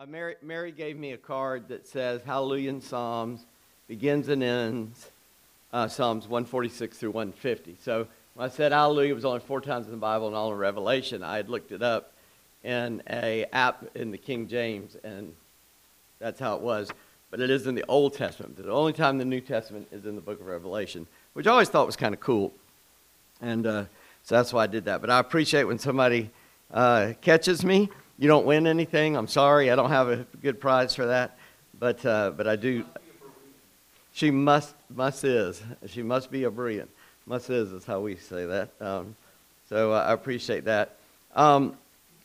Uh, Mary, Mary gave me a card that says Hallelujah in Psalms, begins and ends uh, Psalms 146 through 150. So when I said Hallelujah it was only four times in the Bible and all in Revelation, I had looked it up in a app in the King James, and that's how it was. But it is in the Old Testament. The only time the New Testament is in the book of Revelation, which I always thought was kind of cool. And uh, so that's why I did that. But I appreciate when somebody uh, catches me. You don't win anything. I'm sorry. I don't have a good prize for that. But, uh, but I do. She must, must is. She must be a brilliant. Must is is how we say that. Um, so uh, I appreciate that. Um,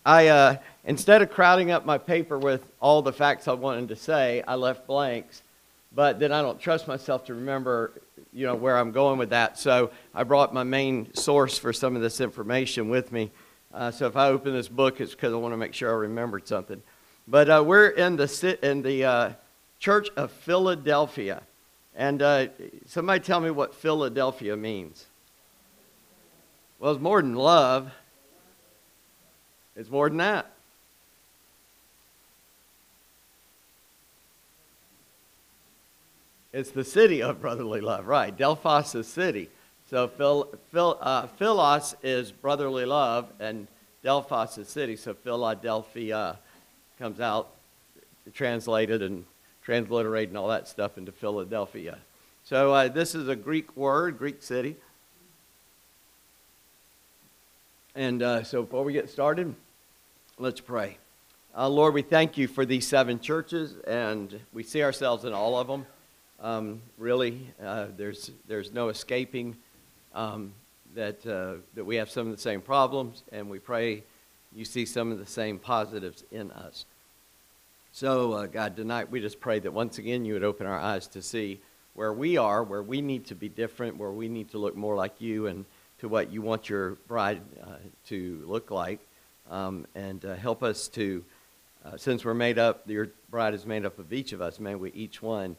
I, uh, instead of crowding up my paper with all the facts I wanted to say, I left blanks. But then I don't trust myself to remember, you know, where I'm going with that. So I brought my main source for some of this information with me. Uh, so if I open this book, it's because I want to make sure I remembered something. But uh, we're in the in the uh, Church of Philadelphia, and uh, somebody tell me what Philadelphia means. Well, it's more than love. It's more than that. It's the city of brotherly love, right? Delphos is city. So Phil, Phil, uh, Philos is brotherly love, and Delphos is city. So Philadelphia comes out translated and transliterated and all that stuff into Philadelphia. So uh, this is a Greek word, Greek city. And uh, so before we get started, let's pray. Uh, Lord, we thank you for these seven churches, and we see ourselves in all of them. Um, really, uh, there's, there's no escaping um, that, uh, that we have some of the same problems, and we pray you see some of the same positives in us. So, uh, God, tonight we just pray that once again you would open our eyes to see where we are, where we need to be different, where we need to look more like you, and to what you want your bride uh, to look like. Um, and uh, help us to, uh, since we're made up, your bride is made up of each of us, may we each one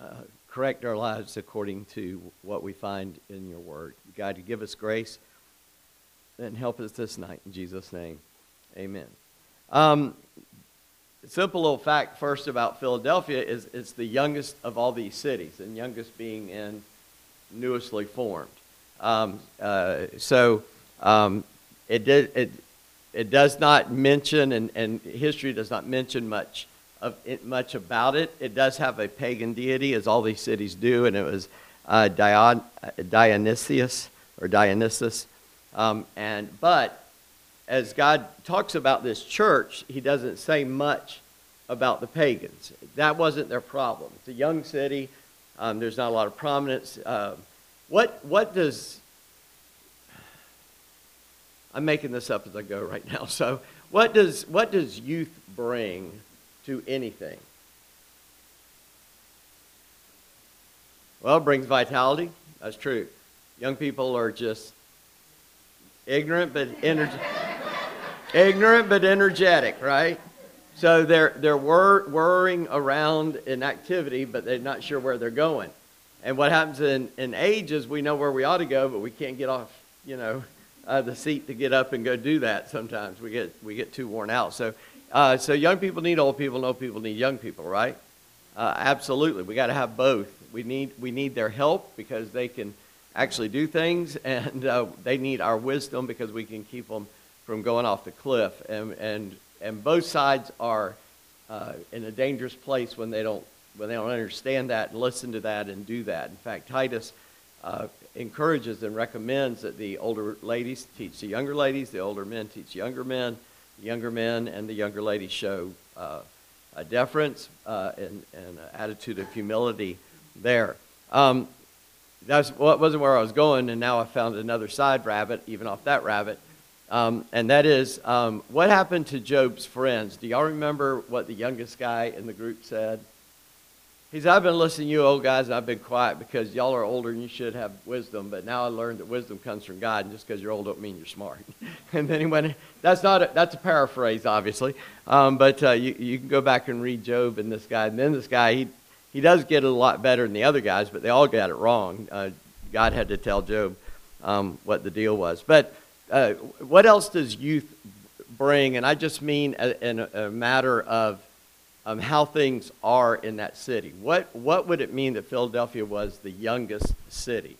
uh, correct our lives according to what we find in your word. God, give us grace and help us this night. In Jesus' name, amen. Um, simple little fact first about Philadelphia is it's the youngest of all these cities, and youngest being in newestly formed. Um, uh, so um, it, did, it, it does not mention, and, and history does not mention much of it, much about it. It does have a pagan deity, as all these cities do, and it was uh, Dion, Dionysius or Dionysus. Um, and but as God talks about this church, He doesn't say much about the pagans. That wasn't their problem. It's a young city. Um, there's not a lot of prominence. Uh, what, what does, I'm making this up as I go right now. So, what does, what does youth bring to anything? Well, it brings vitality. That's true. Young people are just ignorant but energetic. ignorant but energetic, right? So they're, they're wor- worrying around in activity, but they're not sure where they're going. And what happens in, in age is we know where we ought to go, but we can't get off, you know, uh, the seat to get up and go do that sometimes. We get, we get too worn out. So, uh, so young people need old people, old people need young people, right? Uh, absolutely. We got to have both. We need, we need their help because they can actually do things, and uh, they need our wisdom because we can keep them from going off the cliff. And, and and both sides are uh, in a dangerous place when they don't when they don't understand that and listen to that and do that. In fact, Titus uh, encourages and recommends that the older ladies teach the younger ladies, the older men teach younger men, younger men and the younger ladies show uh, a deference uh, and, and an attitude of humility there. Um, that's what wasn't where I was going, and now I found another side rabbit, even off that rabbit. Um, and that is um, what happened to Job's friends? Do y'all remember what the youngest guy in the group said? He said, I've been listening to you old guys, and I've been quiet because y'all are older and you should have wisdom. But now I learned that wisdom comes from God, and just because you're old don't mean you're smart. and then he went, that's not a, that's a paraphrase, obviously. Um, but uh, you, you can go back and read Job and this guy. And then this guy, he, he does get it a lot better than the other guys, but they all got it wrong. Uh, God had to tell Job um, what the deal was. But uh, what else does youth bring, and I just mean in a, a matter of um, how things are in that city. What, what would it mean that Philadelphia was the youngest city?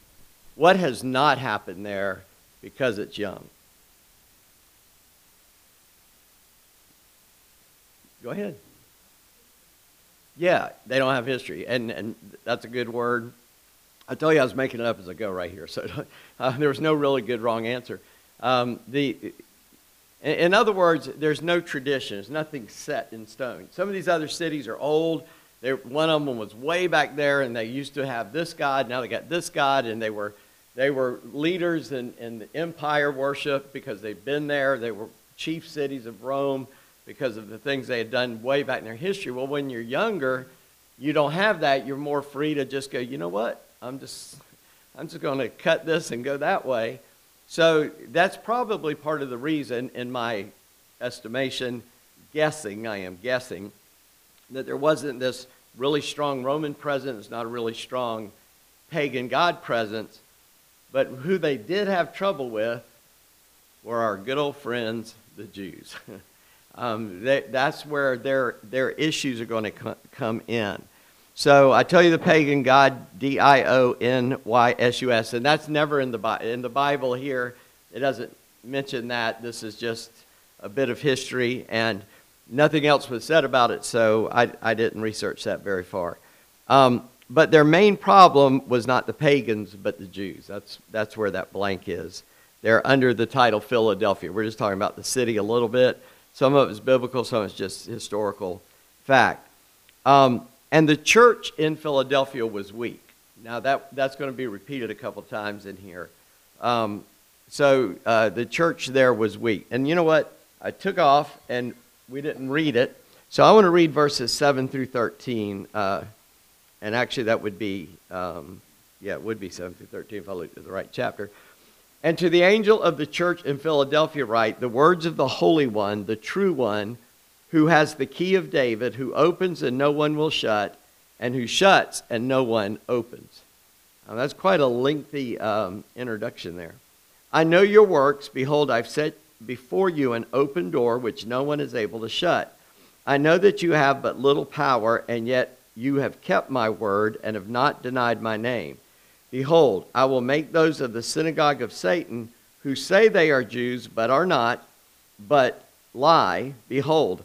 What has not happened there because it's young? Go ahead. Yeah, they don't have history, and, and that's a good word. I tell you, I was making it up as I go right here, so uh, there was no really good wrong answer. Um, the, in other words, there's no tradition. There's nothing set in stone. Some of these other cities are old. They're, one of them was way back there, and they used to have this god. Now they got this god, and they were they were leaders in, in the empire worship because they've been there. They were chief cities of Rome because of the things they had done way back in their history. Well, when you're younger, you don't have that. You're more free to just go, you know what? I'm just, I'm just going to cut this and go that way. So that's probably part of the reason, in my estimation, guessing, I am guessing, that there wasn't this really strong Roman presence, not a really strong pagan God presence. But who they did have trouble with were our good old friends, the Jews. Um, that, that's where their, their issues are going to co- come in. So I tell you the pagan god, D I O N Y S U S, and that's never in the, in the Bible here. It doesn't mention that. This is just a bit of history, and nothing else was said about it, so I, I didn't research that very far. Um, but their main problem was not the pagans, but the Jews. That's, that's where that blank is. They're under the title Philadelphia. We're just talking about the city a little bit. Some of it's biblical, some of it's just historical fact. Um, and the church in Philadelphia was weak. Now, that, that's going to be repeated a couple times in here. Um, so uh, the church there was weak. And you know what? I took off and we didn't read it. So I want to read verses 7 through 13. Uh, and actually, that would be, um, yeah, it would be 7 through 13 if I looked at the right chapter. And to the angel of the church in Philadelphia, write the words of the Holy One, the true One, who has the key of David, who opens and no one will shut, and who shuts and no one opens. Now, that's quite a lengthy um, introduction there. I know your works. Behold, I've set before you an open door which no one is able to shut. I know that you have but little power, and yet you have kept my word and have not denied my name. Behold, I will make those of the synagogue of Satan who say they are Jews but are not, but lie. Behold,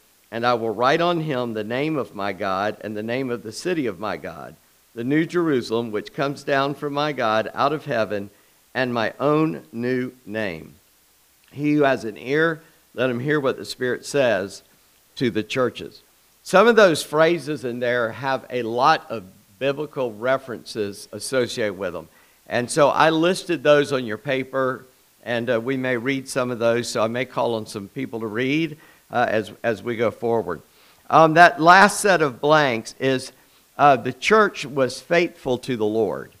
and I will write on him the name of my God and the name of the city of my God, the new Jerusalem, which comes down from my God out of heaven, and my own new name. He who has an ear, let him hear what the Spirit says to the churches. Some of those phrases in there have a lot of biblical references associated with them. And so I listed those on your paper, and uh, we may read some of those. So I may call on some people to read uh, as, as we go forward. Um, that last set of blanks is uh, the church was faithful to the Lord.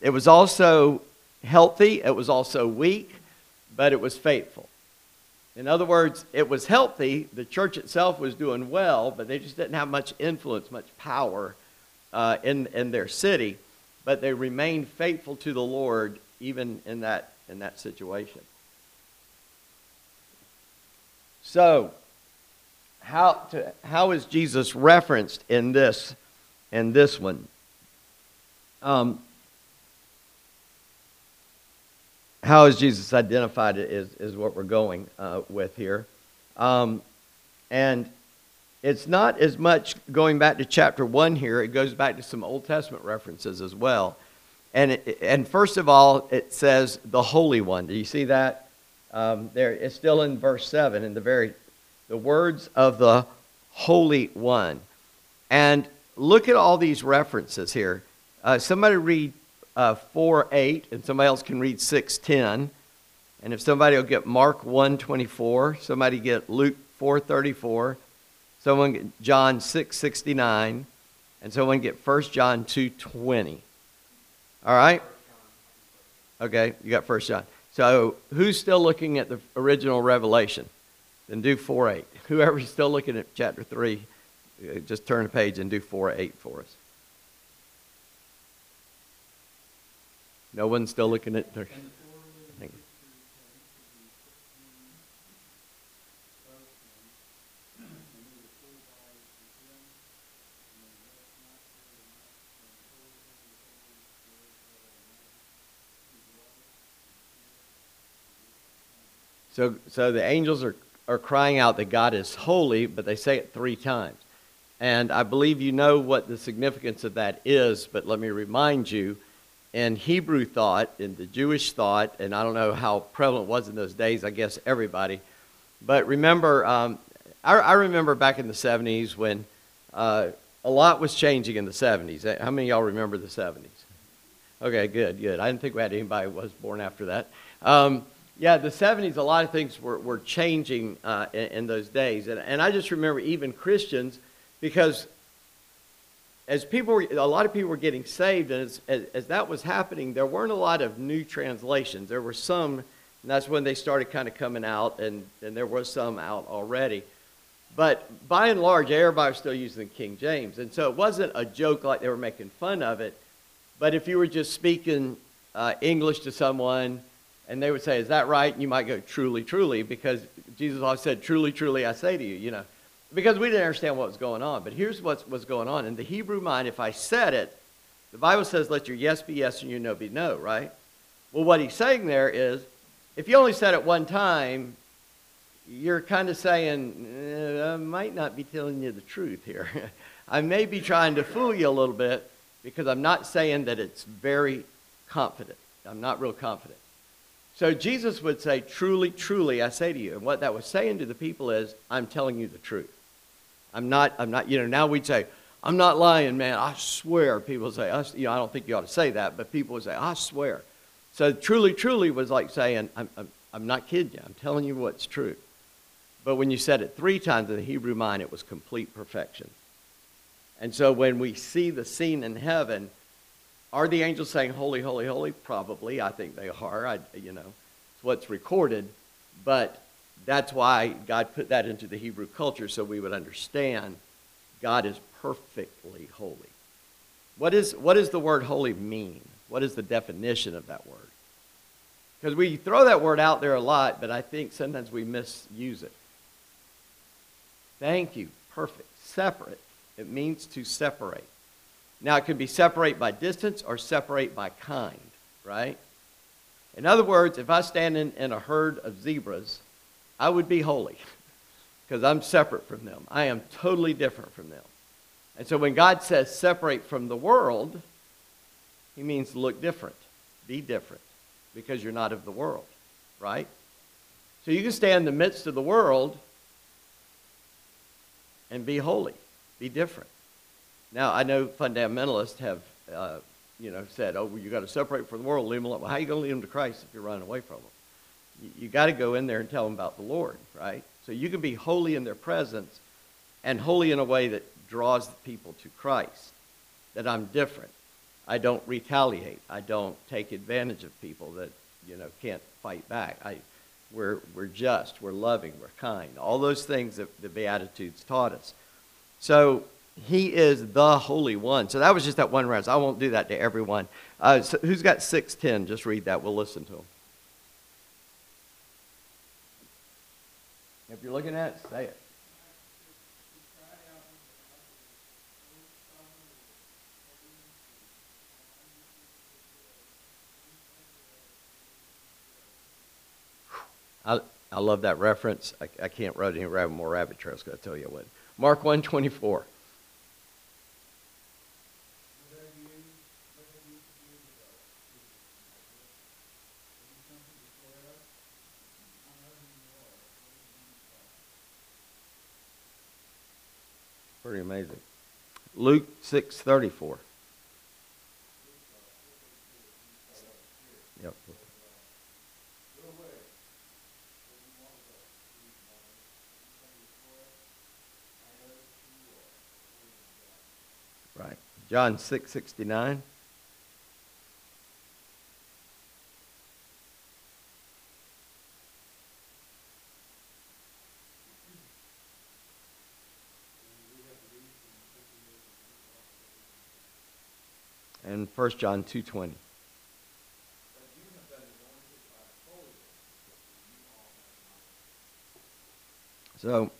It was also healthy, it was also weak, but it was faithful. In other words, it was healthy. The church itself was doing well, but they just didn't have much influence, much power uh, in, in their city, but they remained faithful to the Lord even in that, in that situation. So, how, to, how is Jesus referenced in this, in this one? Um, how is Jesus identified is, is what we're going uh, with here. Um, and it's not as much going back to chapter 1 here, it goes back to some Old Testament references as well. And, it, and first of all, it says the Holy One. Do you see that? Um, there, it's still in verse 7, in the very, the words of the Holy One. And look at all these references here. Uh, somebody read uh, 4 8, and somebody else can read 6 10. And if somebody will get Mark 1 24, somebody get Luke 4:34. Someone get John 6:69, and someone get 1 John 2:20. All right? Okay, you got 1 John. So, who's still looking at the original Revelation? Then do 4:8. Whoever's still looking at chapter 3, uh, just turn the page and do 4:8 for us. No one's still looking at their. So, so the angels are, are crying out that God is holy, but they say it three times. And I believe you know what the significance of that is, but let me remind you in Hebrew thought, in the Jewish thought, and I don't know how prevalent it was in those days, I guess everybody. But remember, um, I, I, remember back in the 70s when uh, a lot was changing in the 70s. How many of y'all remember the 70s? Okay, good, good. I didn't think we had anybody who was born after that. Um, yeah, the 70s, a lot of things were, were changing uh, in, in, those days. And, and I just remember even Christians, because as people were, a lot of people were getting saved, and as, as, as, that was happening, there weren't a lot of new translations. There were some, and that's when they started kind of coming out, and, and there was some out already. But by and large, everybody was still using King James. And so it wasn't a joke like they were making fun of it. But if you were just speaking uh, English to someone, and they would say, Is that right? And you might go, Truly, truly, because Jesus always said, Truly, truly, I say to you, you know, because we didn't understand what was going on. But here's what was going on. In the Hebrew mind, if I said it, the Bible says, Let your yes be yes and your no be no, right? Well, what he's saying there is, if you only said it one time, you're kind of saying, eh, I might not be telling you the truth here. I may be trying to fool you a little bit because I'm not saying that it's very confident. I'm not real confident. So Jesus would say, Truly, truly, I say to you. And what that was saying to the people is, I'm telling you the truth. I'm not, I'm not, you know, now we'd say, I'm not lying, man. I swear. People say, I, you know, I don't think you ought to say that, but people would say, I swear. So truly, truly was like saying, I'm, I'm, I'm not kidding you. I'm telling you what's true. But when you said it three times in the Hebrew mind, it was complete perfection. And so when we see the scene in heaven, are the angels saying holy, holy, holy? Probably. I think they are. I, you know, it's what's recorded. But that's why God put that into the Hebrew culture so we would understand God is perfectly holy. What, is, what does the word holy mean? What is the definition of that word? Because we throw that word out there a lot, but I think sometimes we misuse it. Thank you. Perfect. Separate. It means to separate. Now, it could be separate by distance or separate by kind, right? In other words, if I stand in, in a herd of zebras, I would be holy because I'm separate from them. I am totally different from them. And so when God says separate from the world, he means look different, be different, because you're not of the world, right? So you can stand in the midst of the world and be holy, be different. Now, I know fundamentalists have, uh, you know, said, oh, well, you got to separate from the world, leave them alone. Well, how are you going to lead them to Christ if you're running away from them? You, you got to go in there and tell them about the Lord, right? So you can be holy in their presence and holy in a way that draws the people to Christ, that I'm different. I don't retaliate. I don't take advantage of people that, you know, can't fight back. I, we're, we're just, we're loving, we're kind. All those things that the Beatitudes taught us. So he is the Holy One. So that was just that one verse. I won't do that to everyone. Uh, so who's got 610? Just read that. We'll listen to him. If you're looking at it, say it. I, I love that reference. I, I can't run any more rabbit trails, because I tell you what. Mark 124. Pretty amazing. Luke 6:34. Yep. Right. John 6:69. 6, 1 John 2:20. So,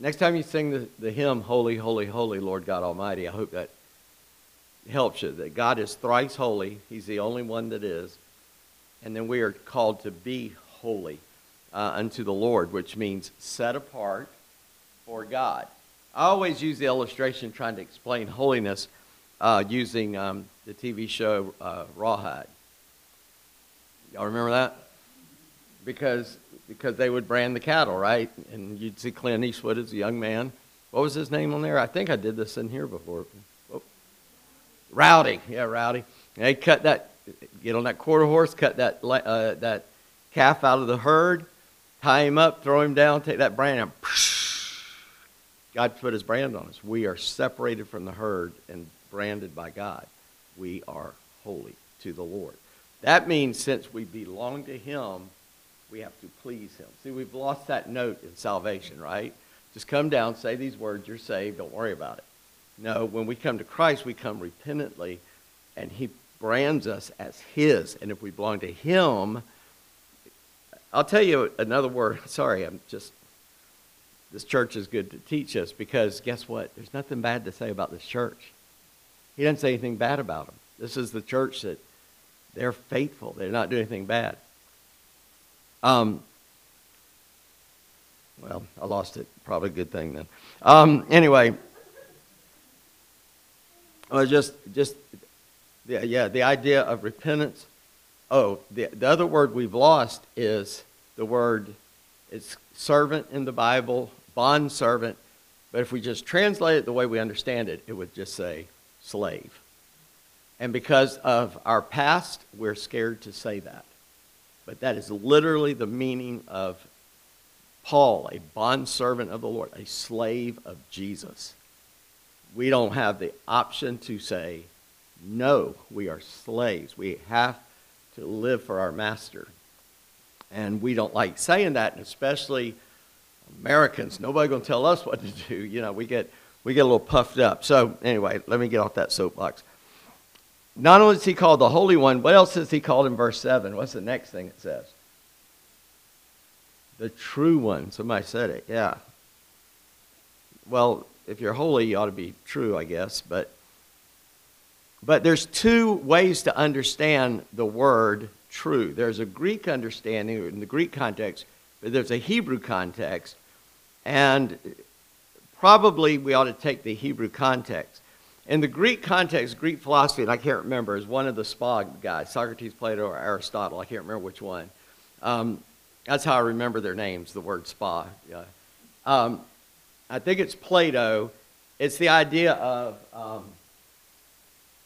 next time you sing the, the hymn, Holy, Holy, Holy, Lord God Almighty, I hope that helps you. That God is thrice holy, He's the only one that is. And then we are called to be holy uh, unto the Lord, which means set apart for God. I always use the illustration trying to explain holiness uh, using um, the TV show uh, Rawhide. Y'all remember that? Because because they would brand the cattle, right? And you'd see Clint Eastwood as a young man. What was his name on there? I think I did this in here before. Oh. Rowdy, yeah, Rowdy. And they cut that, get on that quarter horse, cut that uh, that calf out of the herd, tie him up, throw him down, take that brand, and God put His brand on us. We are separated from the herd and branded by God. We are holy to the Lord. That means since we belong to Him we have to please him. See, we've lost that note in salvation, right? Just come down, say these words, you're saved, don't worry about it. No, when we come to Christ, we come repentantly, and he brands us as his. And if we belong to him, I'll tell you another word. Sorry, I'm just, this church is good to teach us because guess what? There's nothing bad to say about this church. He doesn't say anything bad about them. This is the church that they're faithful, they're not doing anything bad. Um, well, I lost it. Probably a good thing then. Um, anyway, well, just just yeah, yeah, the idea of repentance. Oh, the the other word we've lost is the word. It's servant in the Bible, bond servant. But if we just translate it the way we understand it, it would just say slave. And because of our past, we're scared to say that. But that is literally the meaning of Paul, a bondservant of the Lord, a slave of Jesus. We don't have the option to say, no, we are slaves. We have to live for our master. And we don't like saying that, and especially Americans. Nobody going to tell us what to do. You know, we get, we get a little puffed up. So, anyway, let me get off that soapbox. Not only is he called the Holy One, what else is he called in verse 7? What's the next thing it says? The true one. Somebody said it, yeah. Well, if you're holy, you ought to be true, I guess. But, but there's two ways to understand the word true. There's a Greek understanding in the Greek context, but there's a Hebrew context. And probably we ought to take the Hebrew context. In the Greek context, Greek philosophy, and I can't remember, is one of the spa guys, Socrates, Plato, or Aristotle. I can't remember which one. Um, that's how I remember their names, the word spa. Yeah. Um, I think it's Plato. It's the idea of, um,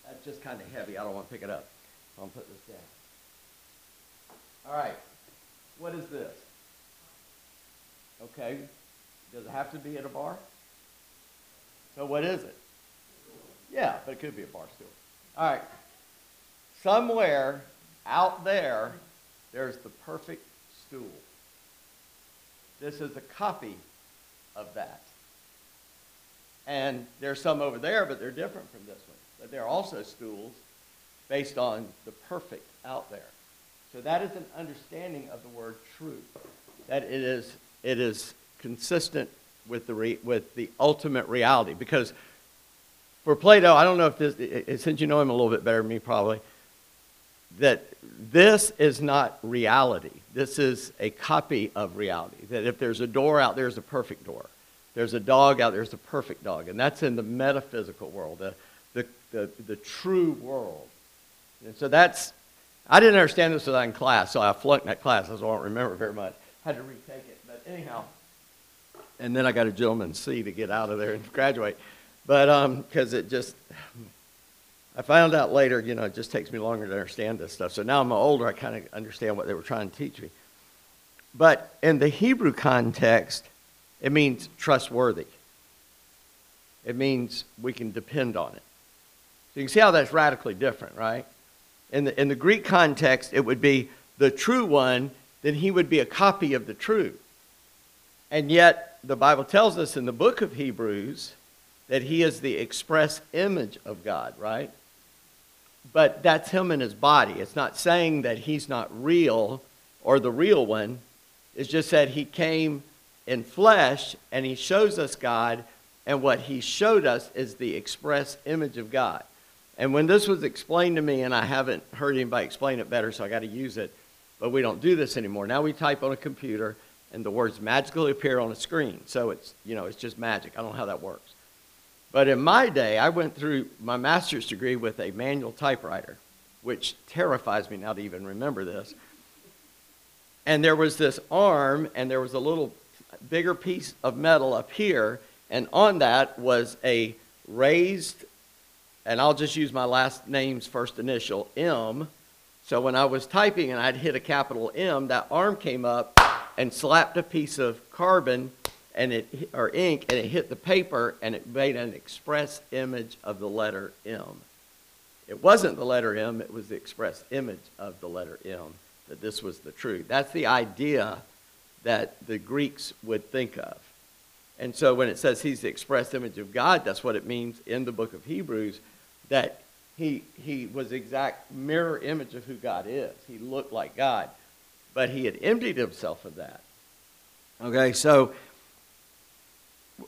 that's just kind of heavy. I don't want to pick it up. I'll put this down. All right. What is this? Okay. Does it have to be at a bar? So what is it? Yeah, but it could be a bar stool. All right. Somewhere out there, there's the perfect stool. This is a copy of that. And there's some over there, but they're different from this one. But there are also stools based on the perfect out there. So that is an understanding of the word truth. That it is, it is consistent with the, re, with the ultimate reality. Because for Plato, I don't know if this, since you know him a little bit better than me probably, that this is not reality. This is a copy of reality. That if there's a door out there, there's a perfect door. There's a dog out there, there's a perfect dog. And that's in the metaphysical world, the, the, the, the true world. And so that's, I didn't understand this without in class, so I flunked that class, so I don't remember very much. Had to retake it. But anyhow, and then I got a gentleman C to get out of there and graduate. But because um, it just, I found out later, you know, it just takes me longer to understand this stuff. So now I'm older, I kind of understand what they were trying to teach me. But in the Hebrew context, it means trustworthy. It means we can depend on it. So you can see how that's radically different, right? In the, in the Greek context, it would be the true one, then he would be a copy of the true. And yet, the Bible tells us in the book of Hebrews that he is the express image of God, right? But that's him in his body. It's not saying that he's not real or the real one. It's just that he came in flesh and he shows us God, and what he showed us is the express image of God. And when this was explained to me, and I haven't heard anybody explain it better, so I got to use it, but we don't do this anymore. Now we type on a computer, and the words magically appear on a screen. So it's, you know, it's just magic. I don't know how that works. But in my day, I went through my master's degree with a manual typewriter, which terrifies me now to even remember this. And there was this arm, and there was a little bigger piece of metal up here, and on that was a raised, and I'll just use my last name's first initial, M. So when I was typing and I'd hit a capital M, that arm came up and slapped a piece of carbon and it or ink and it hit the paper and it made an express image of the letter M. It wasn't the letter M, it was the express image of the letter M that this was the truth. That's the idea that the Greeks would think of. And so when it says he's the express image of God, that's what it means in the book of Hebrews that he, he was the exact mirror image of who God is. He looked like God. But he had emptied himself of that. Okay, so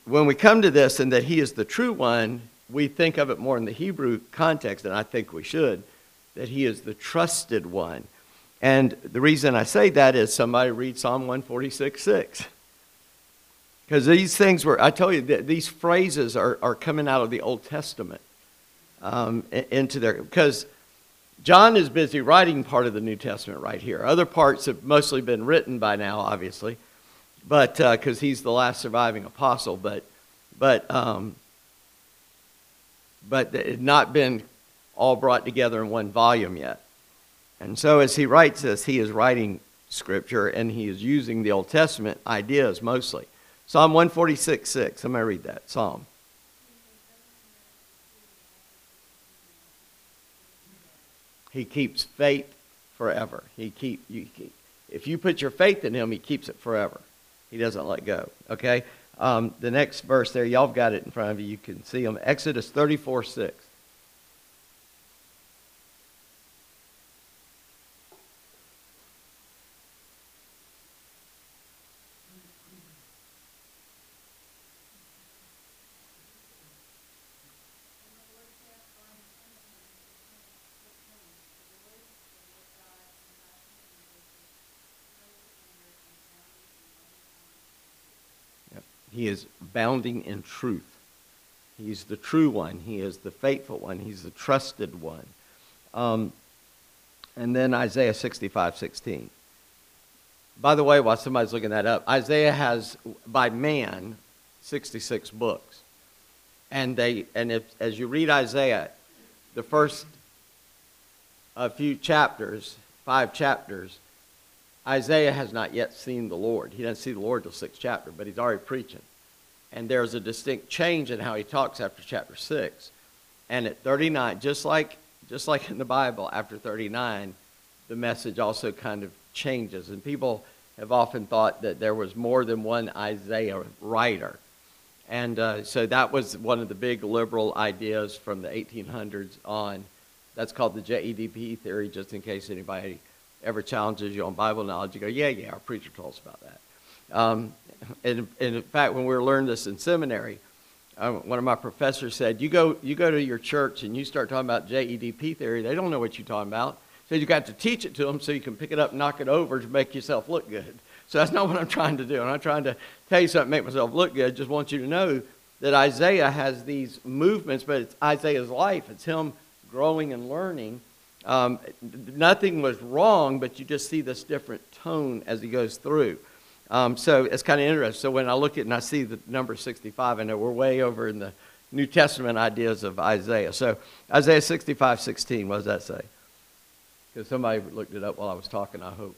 when we come to this and that he is the true one, we think of it more in the Hebrew context, and I think we should, that he is the trusted one. And the reason I say that is somebody read Psalm 146 6. Because these things were, I tell you, these phrases are, are coming out of the Old Testament um, into there. Because John is busy writing part of the New Testament right here. Other parts have mostly been written by now, obviously but because uh, he's the last surviving apostle, but but um, but it had not been all brought together in one volume yet. And so as he writes this, he is writing scripture and he is using the Old Testament ideas mostly. Psalm 146, 6. I'm going to read that. Psalm. He keeps faith forever. He keep you keep, if you put your faith in him, he keeps it forever. He doesn't let go. Okay? Um, the next verse there, y'all have got it in front of you. You can see them. Exodus 34 6. He is bounding in truth. He's the true one. He is the faithful one. He's the trusted one. Um, and then Isaiah 65 16. By the way, while somebody's looking that up, Isaiah has, by man, 66 books. And, they, and if, as you read Isaiah, the first a few chapters, five chapters, Isaiah has not yet seen the Lord. He doesn't see the Lord till sixth chapter, but he's already preaching. And there's a distinct change in how he talks after chapter six. And at 39, just like just like in the Bible, after 39, the message also kind of changes. And people have often thought that there was more than one Isaiah writer. And uh, so that was one of the big liberal ideas from the 1800s on. That's called the JEDP theory, just in case anybody ever challenges you on Bible knowledge, you go, yeah, yeah, our preacher told us about that. Um, and, and, in fact, when we were learning this in seminary, uh, one of my professors said, you go, you go to your church and you start talking about JEDP theory, they don't know what you're talking about. So you got to teach it to them so you can pick it up knock it over to make yourself look good. So that's not what I'm trying to do. I'm not trying to tell you something, make myself look good. I just want you to know that Isaiah has these movements, but it's Isaiah's life. It's him growing and learning um, nothing was wrong, but you just see this different tone as he goes through. Um, so it's kind of interesting. So when I look at it and I see the number 65, I know we're way over in the New Testament ideas of Isaiah. So Isaiah 65, 16, what does that say? Because somebody looked it up while I was talking, I hope.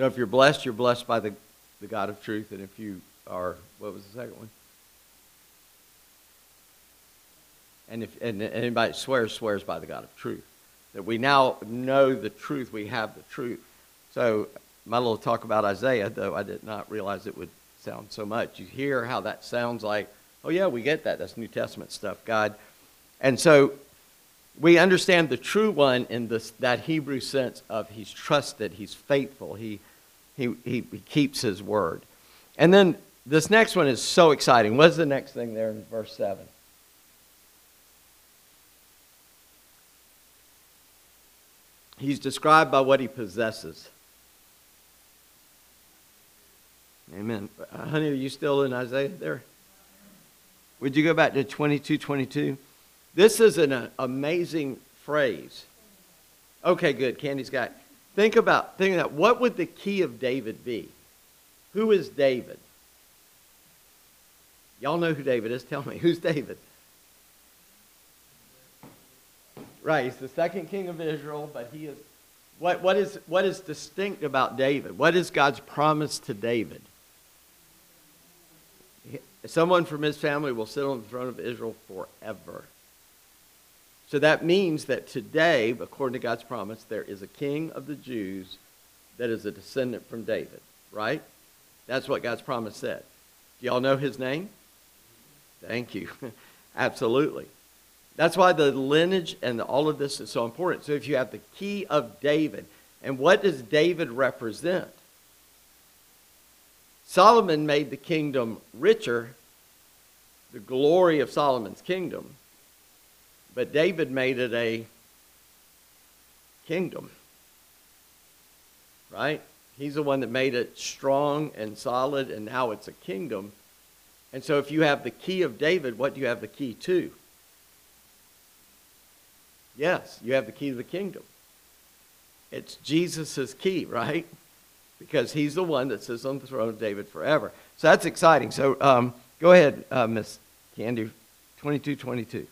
So if you're blessed, you're blessed by the, the God of truth. And if you are, what was the second one? And if and anybody swears, swears by the God of truth. That we now know the truth, we have the truth. So my little talk about Isaiah, though I did not realize it would sound so much. You hear how that sounds like, oh yeah, we get that. That's New Testament stuff, God. And so we understand the true one in this, that Hebrew sense of he's trusted, he's faithful, he, he, he, he keeps his word. And then this next one is so exciting. What's the next thing there in verse 7? He's described by what he possesses. Amen. Uh, honey, are you still in Isaiah there? Would you go back to 22 22? This is an uh, amazing phrase. Okay, good. Candy's got. Think about think about what would the key of David be? Who is David? Y'all know who David is. Tell me, who's David? Right, he's the second king of Israel, but he is what, what is what is distinct about David? What is God's promise to David? Someone from his family will sit on the throne of Israel forever. So that means that today, according to God's promise, there is a king of the Jews that is a descendant from David, right? That's what God's promise said. Do y'all know his name? Thank you. Absolutely. That's why the lineage and all of this is so important. So if you have the key of David, and what does David represent? Solomon made the kingdom richer, the glory of Solomon's kingdom, but David made it a kingdom. Right? He's the one that made it strong and solid, and now it's a kingdom. And so if you have the key of David, what do you have the key to? Yes, you have the key to the kingdom. It's Jesus' key, right? Because he's the one that sits on the throne of David forever. So that's exciting. So um, go ahead, uh, Miss Candy, 2222.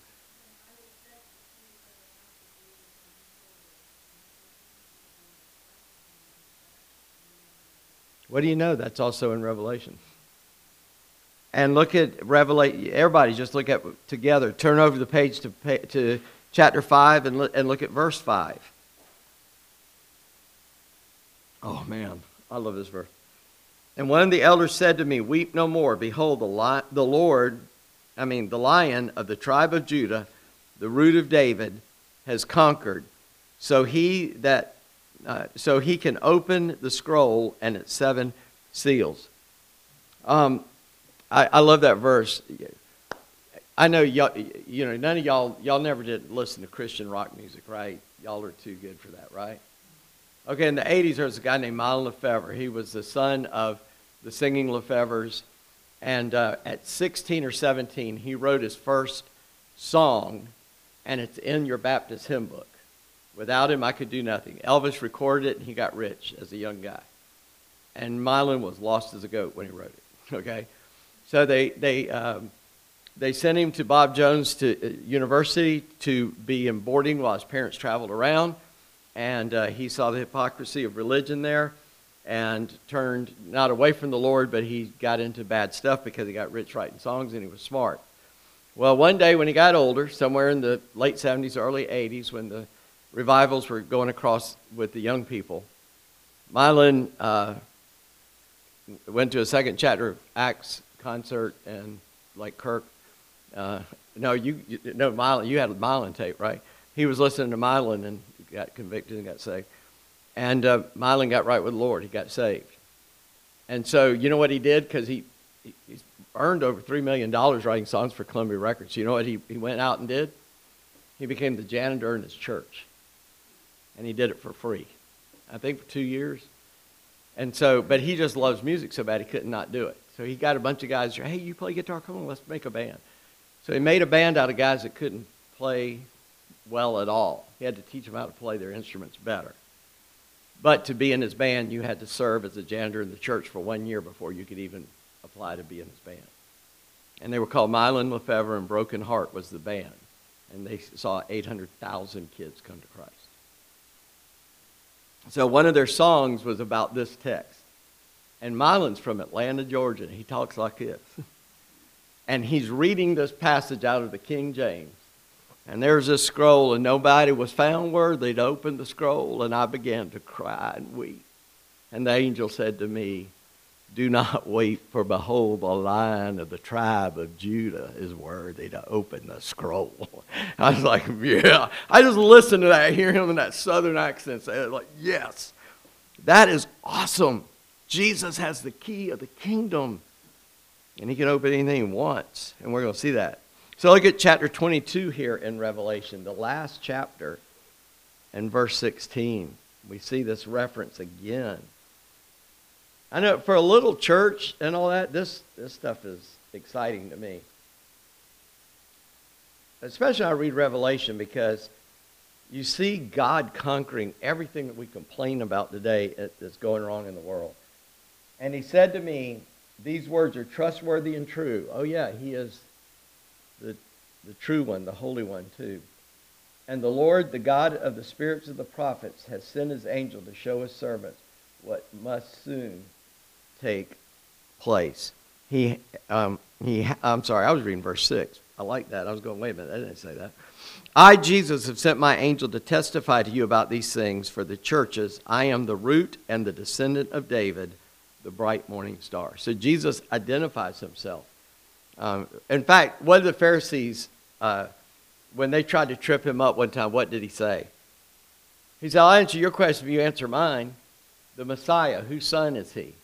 What do you know? That's also in Revelation. And look at Revelation. Everybody, just look at together. Turn over the page to, to chapter 5 and look, and look at verse 5. Oh, man. I love this verse. And one of the elders said to me, Weep no more. Behold, the, li- the Lord, I mean, the lion of the tribe of Judah, the root of David, has conquered. So he that uh, so he can open the scroll and its seven seals. Um, I, I love that verse. I know y'all, you know, none of y'all, y'all never did listen to Christian rock music, right? Y'all are too good for that, right? Okay, in the 80s, there was a guy named Mylon Lefevre. He was the son of the singing Lefevres. And uh, at 16 or 17, he wrote his first song, and it's in your Baptist hymn book. Without him, I could do nothing. Elvis recorded it, and he got rich as a young guy. And Mylon was lost as a goat when he wrote it, okay? So they, they, um, they sent him to Bob Jones to uh, University to be in boarding while his parents traveled around, and uh, he saw the hypocrisy of religion there, and turned not away from the Lord, but he got into bad stuff because he got rich writing songs and he was smart. Well, one day when he got older, somewhere in the late 70s, early 80s, when the revivals were going across with the young people, Mylon uh, went to a second chapter Acts concert and like Kirk uh, no, you, you no Mylon. You had Mylon tape, right? He was listening to Mylon and got convicted and got saved. And uh, got right with the Lord. He got saved. And so you know what he did because he, he he's earned over three million dollars writing songs for Columbia Records. You know what he, he went out and did? He became the janitor in his church, and he did it for free. I think for two years. And so, but he just loves music so bad he couldn't not do it. So he got a bunch of guys. Hey, you play guitar? Come on, let's make a band. So he made a band out of guys that couldn't play well at all. He had to teach them how to play their instruments better. But to be in his band, you had to serve as a janitor in the church for one year before you could even apply to be in his band. And they were called Mylon Lefevre and Broken Heart was the band. And they saw 800,000 kids come to Christ. So one of their songs was about this text. And Mylan's from Atlanta, Georgia. And he talks like this. and he's reading this passage out of the King James. And there's this scroll, and nobody was found worthy to open the scroll, and I began to cry and weep. And the angel said to me, Do not weep, for behold, the lion of the tribe of Judah is worthy to open the scroll. I was like, Yeah. I just listened to that, I hear him in that southern accent say it, like, Yes, that is awesome. Jesus has the key of the kingdom, and he can open anything he wants. And we're going to see that. So look at chapter 22 here in Revelation, the last chapter, and verse 16. We see this reference again. I know for a little church and all that, this, this stuff is exciting to me. Especially I read Revelation because you see God conquering everything that we complain about today that's going wrong in the world. And he said to me, These words are trustworthy and true. Oh, yeah, he is the, the true one, the holy one, too. And the Lord, the God of the spirits of the prophets, has sent his angel to show his servants what must soon take place. He, um, he, I'm sorry, I was reading verse 6. I like that. I was going, wait a minute, I didn't say that. I, Jesus, have sent my angel to testify to you about these things for the churches. I am the root and the descendant of David, the bright morning star. So Jesus identifies himself. Um, in fact, one of the Pharisees, uh, when they tried to trip him up one time, what did he say? He said, I'll answer your question if you answer mine. The Messiah, whose son is he?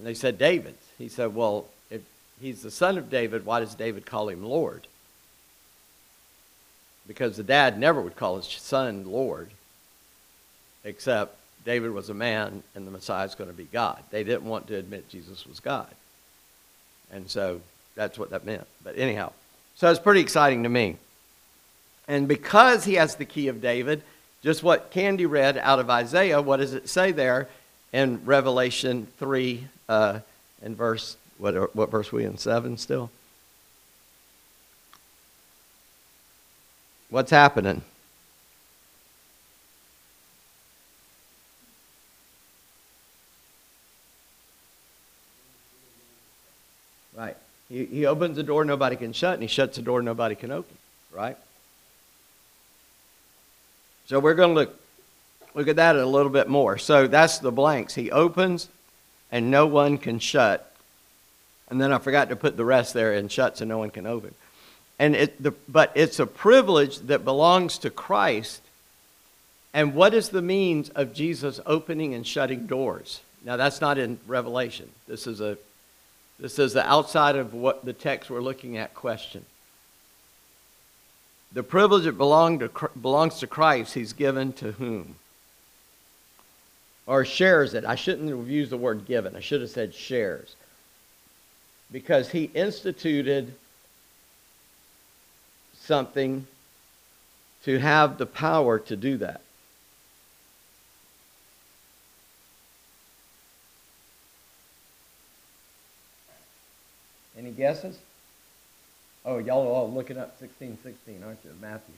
And they said, David. He said, Well, if he's the son of David, why does David call him Lord? Because the dad never would call his son Lord, except David was a man and the Messiah is going to be God. They didn't want to admit Jesus was God. And so that's what that meant. But anyhow, so it's pretty exciting to me. And because he has the key of David, just what Candy read out of Isaiah, what does it say there in Revelation 3 uh, and verse, what, what verse we in? 7 still? What's happening? Right. He, he opens the door nobody can shut, and he shuts the door nobody can open. Right? So we're going to look, look at that a little bit more. So that's the blanks. He opens, and no one can shut. And then I forgot to put the rest there, and shut so no one can open. And it, the, but it's a privilege that belongs to Christ. And what is the means of Jesus opening and shutting doors? Now, that's not in Revelation. This is a this is the outside of what the text we're looking at question. The privilege that belong to, belongs to Christ, he's given to whom? Or shares it. I shouldn't have used the word given. I should have said shares. Because he instituted something to have the power to do that. Any guesses? Oh, y'all are all looking up 1616, aren't you? Matthew.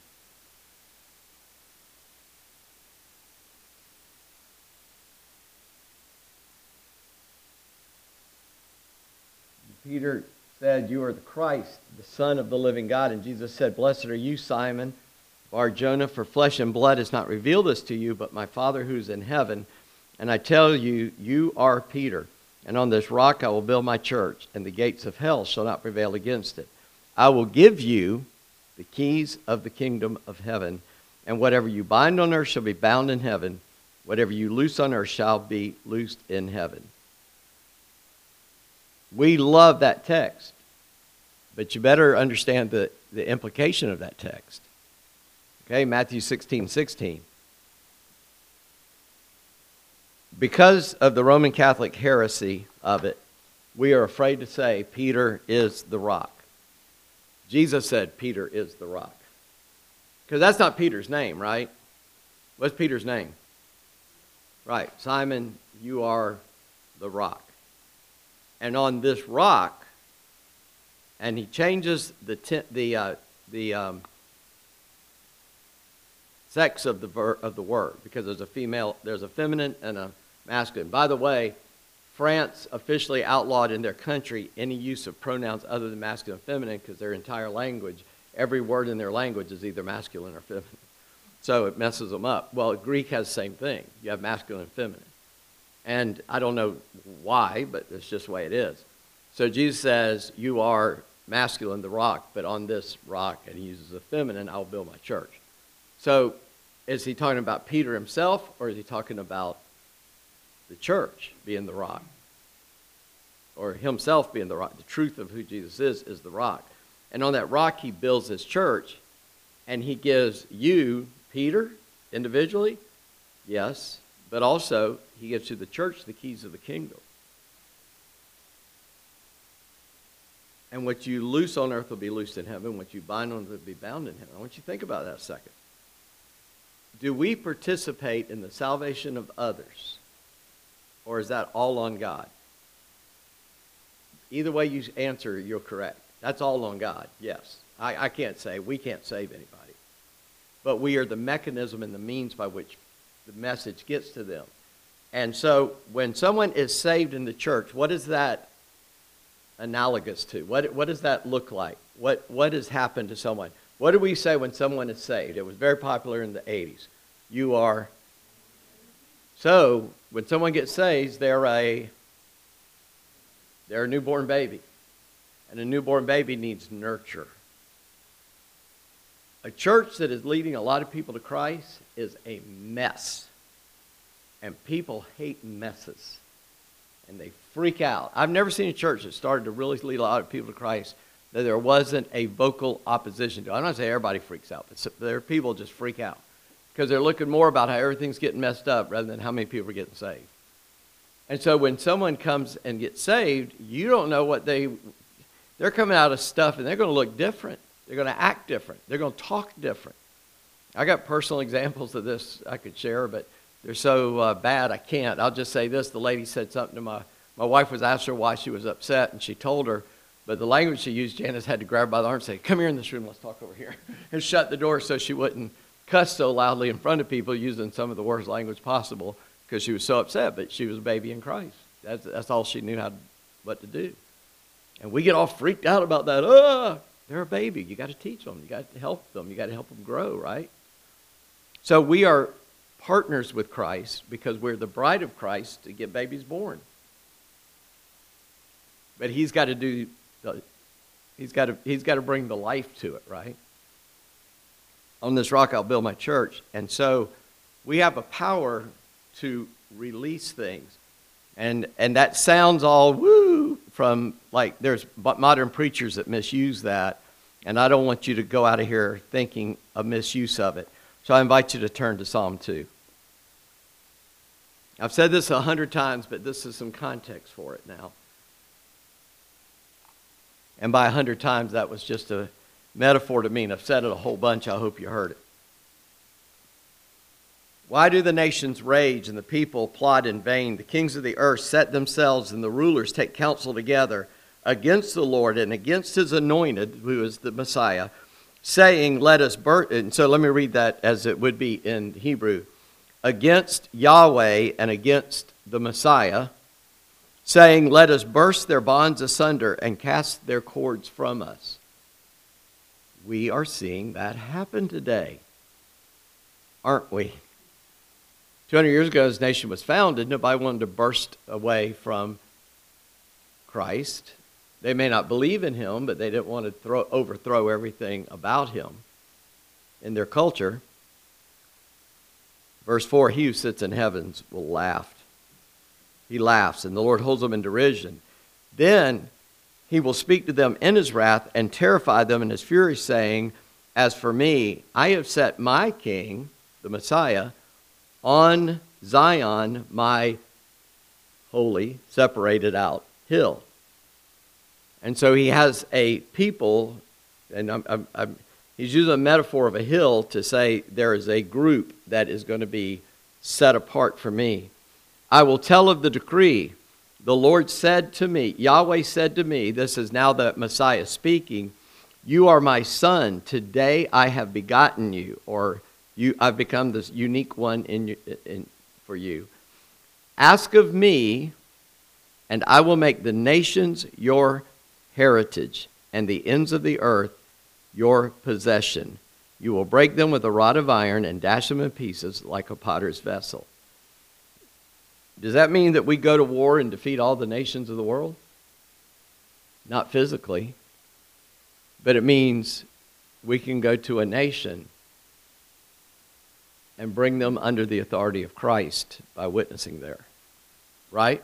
Peter said, You are the Christ, the Son of the living God. And Jesus said, Blessed are you, Simon Bar Jonah, for flesh and blood has not revealed this to you, but my Father who's in heaven. And I tell you, you are Peter. And on this rock I will build my church, and the gates of hell shall not prevail against it. I will give you the keys of the kingdom of heaven, and whatever you bind on earth shall be bound in heaven, whatever you loose on earth shall be loosed in heaven. We love that text, but you better understand the, the implication of that text. Okay, Matthew 16 16. because of the Roman Catholic heresy of it, we are afraid to say Peter is the rock. Jesus said Peter is the rock. Because that's not Peter's name, right? What's Peter's name? Right, Simon, you are the rock. And on this rock, and he changes the, the, uh, the um, sex of the, ver- of the word because there's a female, there's a feminine and a masculine. By the way, France officially outlawed in their country any use of pronouns other than masculine and feminine because their entire language, every word in their language is either masculine or feminine. So it messes them up. Well, Greek has the same thing. You have masculine and feminine. And I don't know why, but it's just the way it is. So Jesus says, You are masculine, the rock, but on this rock, and he uses the feminine, I'll build my church. So is he talking about Peter himself, or is he talking about the church being the rock? Or himself being the rock? The truth of who Jesus is is the rock. And on that rock, he builds his church, and he gives you, Peter, individually, yes, but also he gives to the church the keys of the kingdom. And what you loose on earth will be loosed in heaven. What you bind on earth will be bound in heaven. I want you to think about that a second. Do we participate in the salvation of others? Or is that all on God? Either way you answer, you're correct. That's all on God, yes. I, I can't say, we can't save anybody. But we are the mechanism and the means by which the message gets to them. And so when someone is saved in the church, what is that analogous to? What, what does that look like? What, what has happened to someone? What do we say when someone is saved? It was very popular in the 80s. You are. So when someone gets saved, they're a, they're a newborn baby. And a newborn baby needs nurture. A church that is leading a lot of people to Christ is a mess. And people hate messes. And they freak out. I've never seen a church that started to really lead a lot of people to Christ that there wasn't a vocal opposition to. I'm not saying everybody freaks out, but there are people just freak out because they're looking more about how everything's getting messed up rather than how many people are getting saved. And so when someone comes and gets saved, you don't know what they they're coming out of stuff and they're going to look different. They're going to act different. They're going to talk different. I got personal examples of this I could share, but they're so uh, bad I can't. I'll just say this: the lady said something to my my wife was asked her why she was upset, and she told her. But the language she used, Janice had to grab her by the arm and say, "Come here in this room. Let's talk over here," and shut the door so she wouldn't cuss so loudly in front of people, using some of the worst language possible, because she was so upset. But she was a baby in Christ. That's that's all she knew how what to do. And we get all freaked out about that. Ah, they're a baby. You got to teach them. You got to help them. You got to help them grow, right? So we are partners with Christ because we're the bride of Christ to get babies born. But he's got to do the, he's got to he's got to bring the life to it, right? On this rock I'll build my church. And so we have a power to release things. And and that sounds all woo from like there's modern preachers that misuse that. And I don't want you to go out of here thinking a misuse of it. So I invite you to turn to Psalm 2. I've said this a hundred times, but this is some context for it now. And by a hundred times, that was just a metaphor to me. And I've said it a whole bunch. I hope you heard it. Why do the nations rage and the people plot in vain? The kings of the earth set themselves and the rulers take counsel together against the Lord and against his anointed, who is the Messiah, saying, Let us burn. And so let me read that as it would be in Hebrew against Yahweh and against the Messiah, saying, Let us burst their bonds asunder and cast their cords from us. We are seeing that happen today, aren't we? 200 years ago, this nation was founded, nobody wanted to burst away from Christ. They may not believe in him, but they didn't want to throw, overthrow everything about him in their culture. Verse 4 He who sits in heavens will laugh. He laughs, and the Lord holds them in derision. Then he will speak to them in his wrath and terrify them in his fury, saying, As for me, I have set my king, the Messiah, on Zion, my holy, separated out hill. And so he has a people, and I'm, I'm, I'm, he's using a metaphor of a hill to say there is a group that is going to be set apart for me. I will tell of the decree. The Lord said to me, Yahweh said to me, this is now the Messiah speaking, You are my son. Today I have begotten you. Or You, I've become this unique one in, in, for you. Ask of me, and I will make the nations your heritage, and the ends of the earth your possession. You will break them with a rod of iron and dash them in pieces like a potter's vessel. Does that mean that we go to war and defeat all the nations of the world? Not physically, but it means we can go to a nation and bring them under the authority of Christ by witnessing there. Right?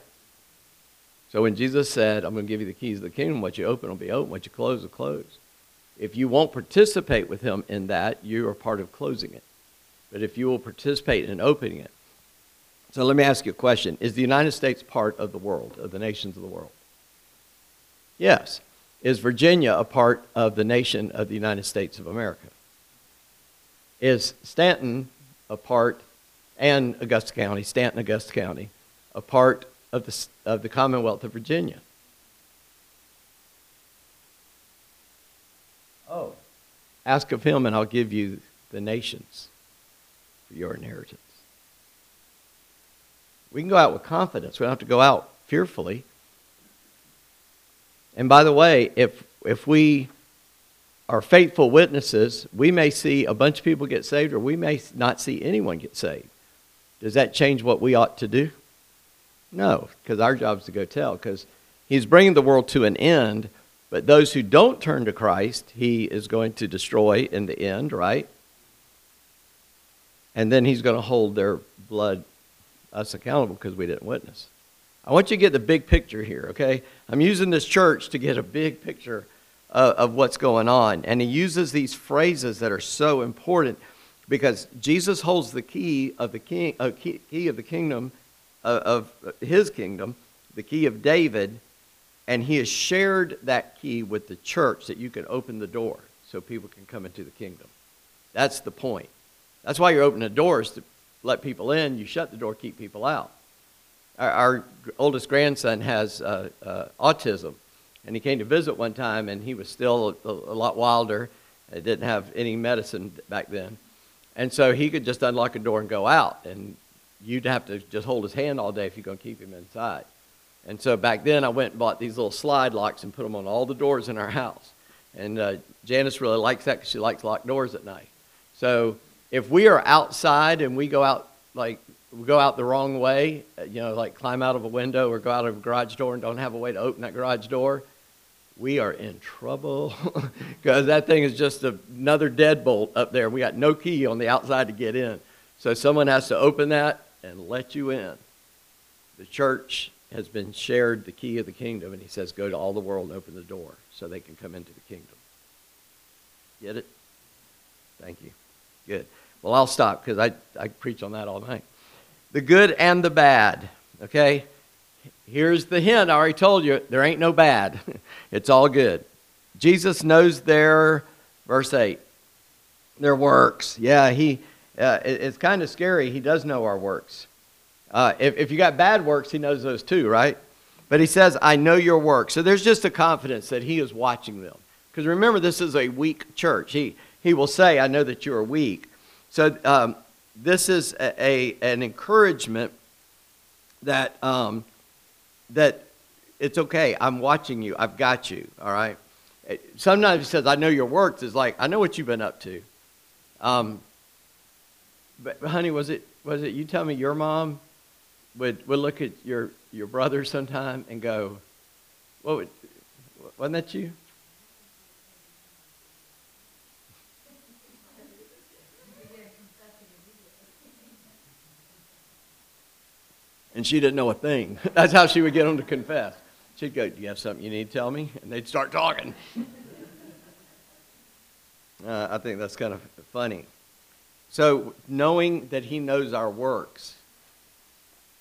So when Jesus said, I'm going to give you the keys of the kingdom, what you open will be open, what you close will close. If you won't participate with him in that, you are part of closing it. But if you will participate in opening it. So let me ask you a question Is the United States part of the world, of the nations of the world? Yes. Is Virginia a part of the nation of the United States of America? Is Staunton a part, and Augusta County, Staunton, Augusta County, a part of the, of the Commonwealth of Virginia? Oh. Ask of him, and I'll give you the nations for your inheritance. We can go out with confidence. We don't have to go out fearfully. And by the way, if, if we are faithful witnesses, we may see a bunch of people get saved or we may not see anyone get saved. Does that change what we ought to do? No, because our job is to go tell, because he's bringing the world to an end, but those who don't turn to Christ, he is going to destroy in the end, right? And then he's going to hold their blood us accountable because we didn't witness. I want you to get the big picture here, okay? I'm using this church to get a big picture of, of what's going on. And he uses these phrases that are so important because Jesus holds the key of the king, uh, key, key, of the kingdom uh, of his kingdom, the key of David, and he has shared that key with the church that you can open the door so people can come into the kingdom. That's the point. That's why you're opening the doors to let people in. You shut the door, keep people out. Our, our oldest grandson has uh, uh, autism, and he came to visit one time, and he was still a, a lot wilder. It didn't have any medicine back then. And so he could just unlock a door and go out, and you'd have to just hold his hand all day if you're going to keep him inside. And so back then, I went and bought these little slide locks and put them on all the doors in our house. And uh, Janice really likes that because she likes locked doors at night. So if we are outside and we go out like we go out the wrong way, uh, you know, like climb out of a window or go out of a garage door and don't have a way to open that garage door, we are in trouble because that thing is just another deadbolt up there. We got no key on the outside to get in. So someone has to open that and let you in. The church has been shared the key of the kingdom, and he says, Go to all the world and open the door so they can come into the kingdom. Get it? Thank you. Good. Well, I'll stop because I, I preach on that all night. The good and the bad. Okay? Here's the hint. I already told you there ain't no bad, it's all good. Jesus knows their, verse 8, their works. Yeah, he, uh, it, it's kind of scary. He does know our works. Uh, if, if you got bad works, he knows those too, right? But he says, I know your works. So there's just a confidence that he is watching them. Because remember, this is a weak church. He, he will say, I know that you are weak. So um, this is a, a, an encouragement that um, that it's okay. I'm watching you. I've got you. All right. Sometimes he says, "I know your works." Is like, "I know what you've been up to." Um, but honey, was it was it you tell me your mom would would look at your your brother sometime and go, "What would, wasn't that you?" and she didn't know a thing. That's how she would get them to confess. She'd go, Do you have something you need to tell me? And they'd start talking. uh, I think that's kind of funny. So, knowing that he knows our works,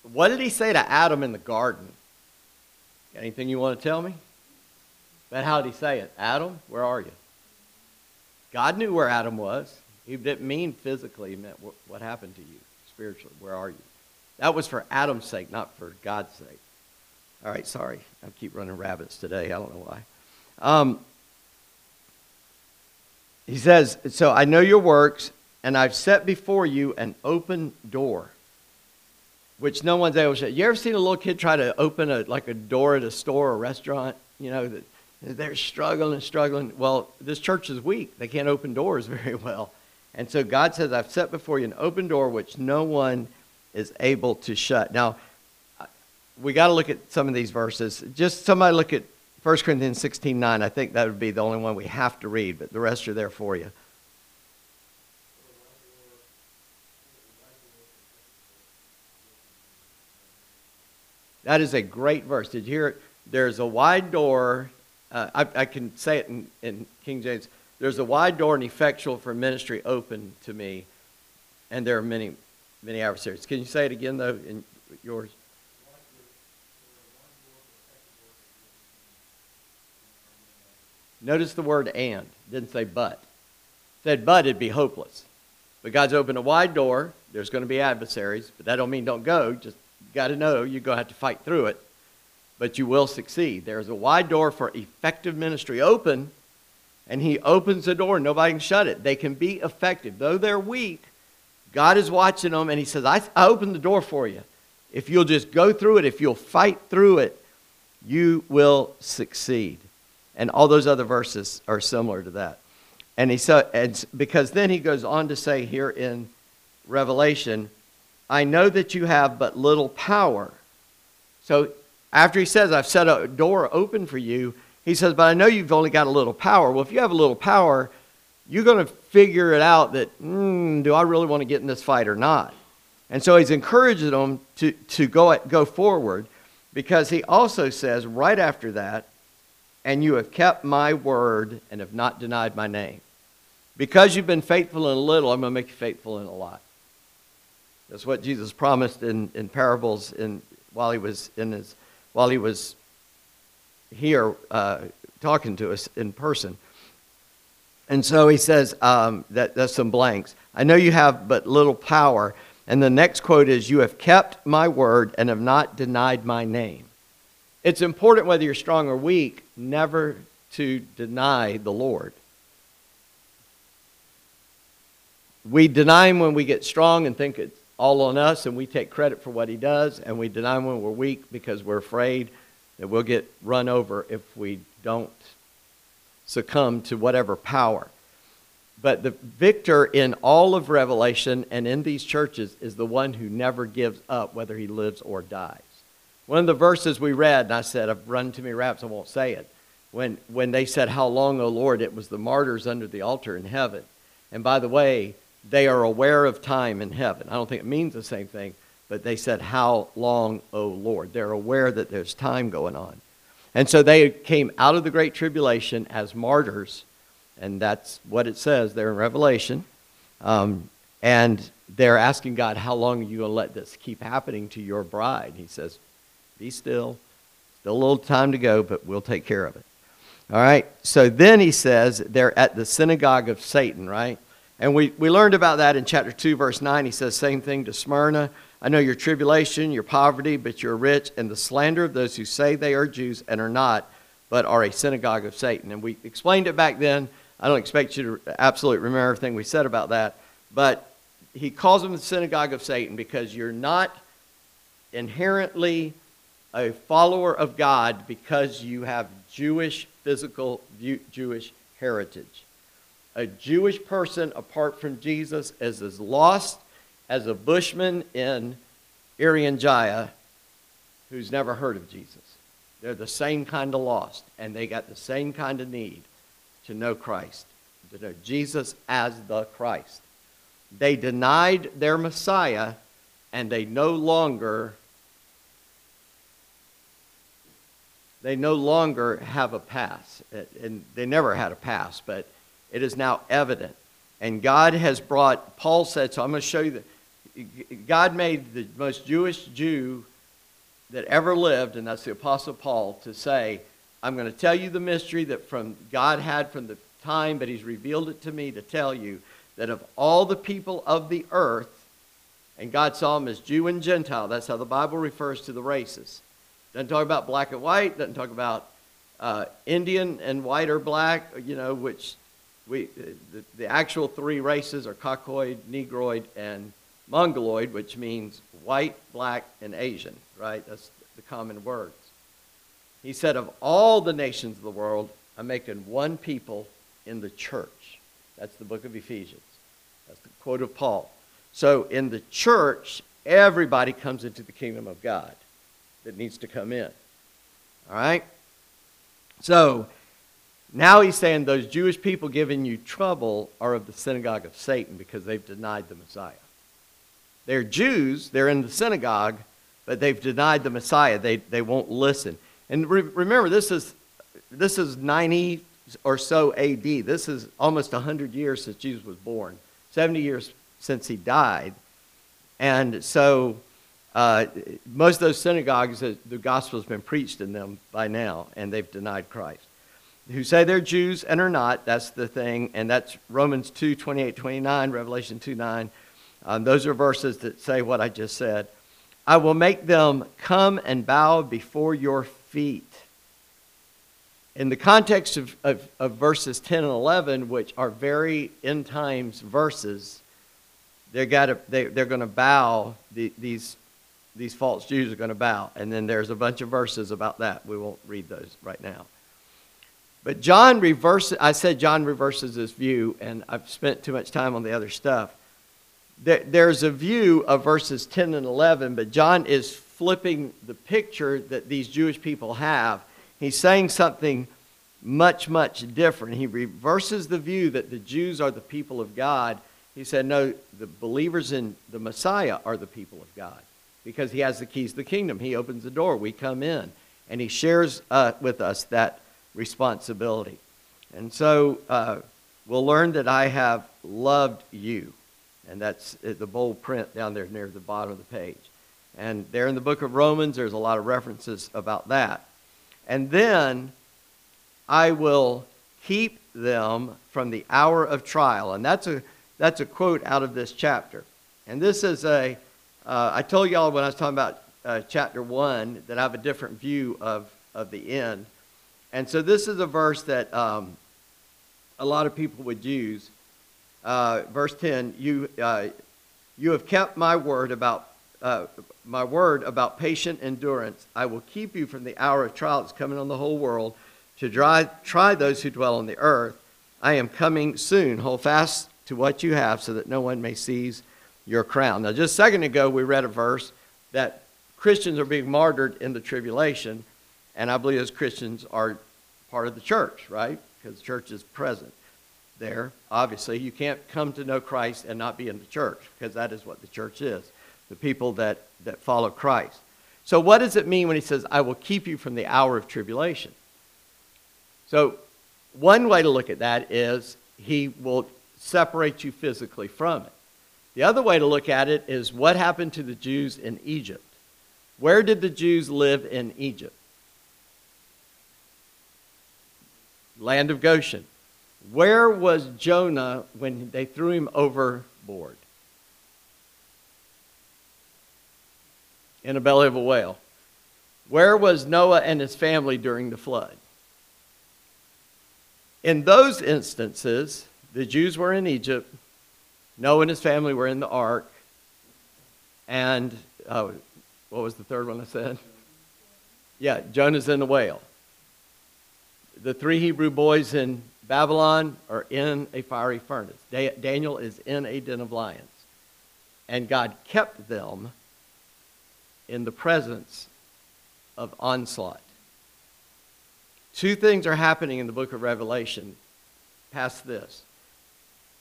what did he say to Adam in the garden? Anything you want to tell me? But how did he say it? Adam, where are you? God knew where Adam was. He didn't mean physically, he meant what, happened to you spiritually. Where are you? That was for Adam's sake, not for God's sake. All right, sorry. I keep running rabbits today. I don't know why. Um, he says, So I know your works, and I've set before you an open door, which no one's able to shut. You ever seen a little kid try to open a like a door at a store or restaurant? You know they're struggling and struggling. Well, this church is weak; they can't open doors very well, and so God says, "I've set before you an open door which no one is able to shut." Now, we got to look at some of these verses. Just somebody look at 1 Corinthians 16 9. I think that would be the only one we have to read, but the rest are there for you. That is a great verse. Did you hear it? There's a wide door. Uh, I, I, can say it in, in King James. There's a wide door and effectual for ministry open to me, and there are many, many adversaries. Can you say it again, though, in yours? Notice the word and. Didn't say but. Said but, it'd be hopeless. But God's opened a wide door. There's going to be adversaries, but that don't mean don't go. Just got to know you're going to have to fight through it, but you will succeed. There's a wide door for effective ministry open, and He opens the door. Nobody can shut it. They can be effective. Though they're weak, God is watching them, and He says, I, I opened the door for you. If you'll just go through it, if you'll fight through it, you will succeed. And all those other verses are similar to that. And he said, and because then he goes on to say here in Revelation, I know that you have but little power. So after he says, I've set a door open for you, he says, But I know you've only got a little power. Well, if you have a little power, you're going to figure it out that, mm, do I really want to get in this fight or not? And so he's encouraging them to, to go, go forward because he also says right after that, and you have kept my word and have not denied my name. Because you've been faithful in a little, I'm going to make you faithful in a lot. That's what Jesus promised in, in parables in, while he was in his while he was here uh, talking to us in person. And so he says um, that that's some blanks. I know you have but little power. And the next quote is, "You have kept my word and have not denied my name." It's important whether you're strong or weak, never to deny the Lord. We deny him when we get strong and think it's all on us and we take credit for what he does, and we deny when we're weak because we're afraid that we'll get run over if we don't succumb to whatever power. But the victor in all of Revelation and in these churches is the one who never gives up, whether he lives or dies. One of the verses we read, and I said, I've run too many raps, I won't say it. When, when they said, How long, O Lord? It was the martyrs under the altar in heaven. And by the way, they are aware of time in heaven. I don't think it means the same thing, but they said, How long, O Lord? They're aware that there's time going on. And so they came out of the Great Tribulation as martyrs, and that's what it says there in Revelation. Um, and they're asking God, How long are you going to let this keep happening to your bride? He says, Be still. Still a little time to go, but we'll take care of it. All right. So then he says they're at the synagogue of Satan, right? And we, we learned about that in chapter 2, verse 9. He says, same thing to Smyrna. I know your tribulation, your poverty, but you're rich, and the slander of those who say they are Jews and are not, but are a synagogue of Satan. And we explained it back then. I don't expect you to absolutely remember everything we said about that. But he calls them the synagogue of Satan because you're not inherently a follower of God because you have Jewish, physical Jewish heritage a Jewish person apart from Jesus is as lost as a bushman in Irian Jaya who's never heard of Jesus. They're the same kind of lost, and they got the same kind of need to know Christ, to know Jesus as the Christ. They denied their Messiah, and they no longer they no longer have a pass. And they never had a pass, but it is now evident. And God has brought, Paul said, so I'm going to show you that God made the most Jewish Jew that ever lived, and that's the Apostle Paul, to say, I'm going to tell you the mystery that from God had from the time, but he's revealed it to me to tell you that of all the people of the earth, and God saw them as Jew and Gentile, that's how the Bible refers to the races. Doesn't talk about black and white, doesn't talk about uh, Indian and white or black, you know, which we, uh, the, the actual three races are Caucoid, Negroid, and Mongoloid, which means white, black, and Asian, right? That's the common words. He said, Of all the nations of the world, I'm making one people in the church. That's the book of Ephesians. That's the quote of Paul. So in the church, everybody comes into the kingdom of God that needs to come in. All right? So now he's saying those Jewish people giving you trouble are of the synagogue of Satan because they've denied the Messiah. They're Jews, they're in the synagogue, but they've denied the Messiah. They, they won't listen. And re- remember, this is, this is 90 or so AD. This is almost 100 years since Jesus was born, 70 years since he died. And so uh, most of those synagogues, the gospel has been preached in them by now, and they've denied Christ. Who say they're Jews and are not, that's the thing, and that's Romans 2 28 29, Revelation 2 9. Um, those are verses that say what I just said. I will make them come and bow before your feet. In the context of, of, of verses 10 and 11, which are very end times verses, they're, gotta, they, they're going to bow, the, these, these false Jews are going to bow. And then there's a bunch of verses about that. We won't read those right now. But John reverses, I said John reverses this view, and I've spent too much time on the other stuff. There's a view of verses 10 and 11, but John is flipping the picture that these Jewish people have. He's saying something much, much different. He reverses the view that the Jews are the people of God he said, No, the believers in the Messiah are the people of God because he has the keys to the kingdom. He opens the door, we come in, and he shares uh, with us that responsibility. And so uh, we'll learn that I have loved you. And that's uh, the bold print down there near the bottom of the page. And there in the book of Romans, there's a lot of references about that. And then I will keep them from the hour of trial. And that's a that's a quote out of this chapter. And this is a. Uh, I told y'all when I was talking about uh, chapter 1 that I have a different view of, of the end. And so this is a verse that um, a lot of people would use. Uh, verse 10 you, uh, you have kept my word about uh, my word about patient endurance. I will keep you from the hour of trial that's coming on the whole world to try, try those who dwell on the earth. I am coming soon. Hold fast to what you have so that no one may seize your crown. Now, just a second ago, we read a verse that Christians are being martyred in the tribulation, and I believe as Christians are part of the church, right? Because the church is present there. Obviously, you can't come to know Christ and not be in the church, because that is what the church is the people that, that follow Christ. So, what does it mean when he says, I will keep you from the hour of tribulation? So, one way to look at that is he will separate you physically from it. The other way to look at it is what happened to the Jews in Egypt? Where did the Jews live in Egypt? Land of Goshen. Where was Jonah when they threw him overboard? In the belly of a whale. Where was Noah and his family during the flood? In those instances, the Jews were in Egypt. Noah and his family were in the ark. And oh, what was the third one I said? Yeah, Jonah's in the whale. The three Hebrew boys in Babylon are in a fiery furnace. Daniel is in a den of lions. And God kept them in the presence of onslaught. Two things are happening in the book of Revelation past this.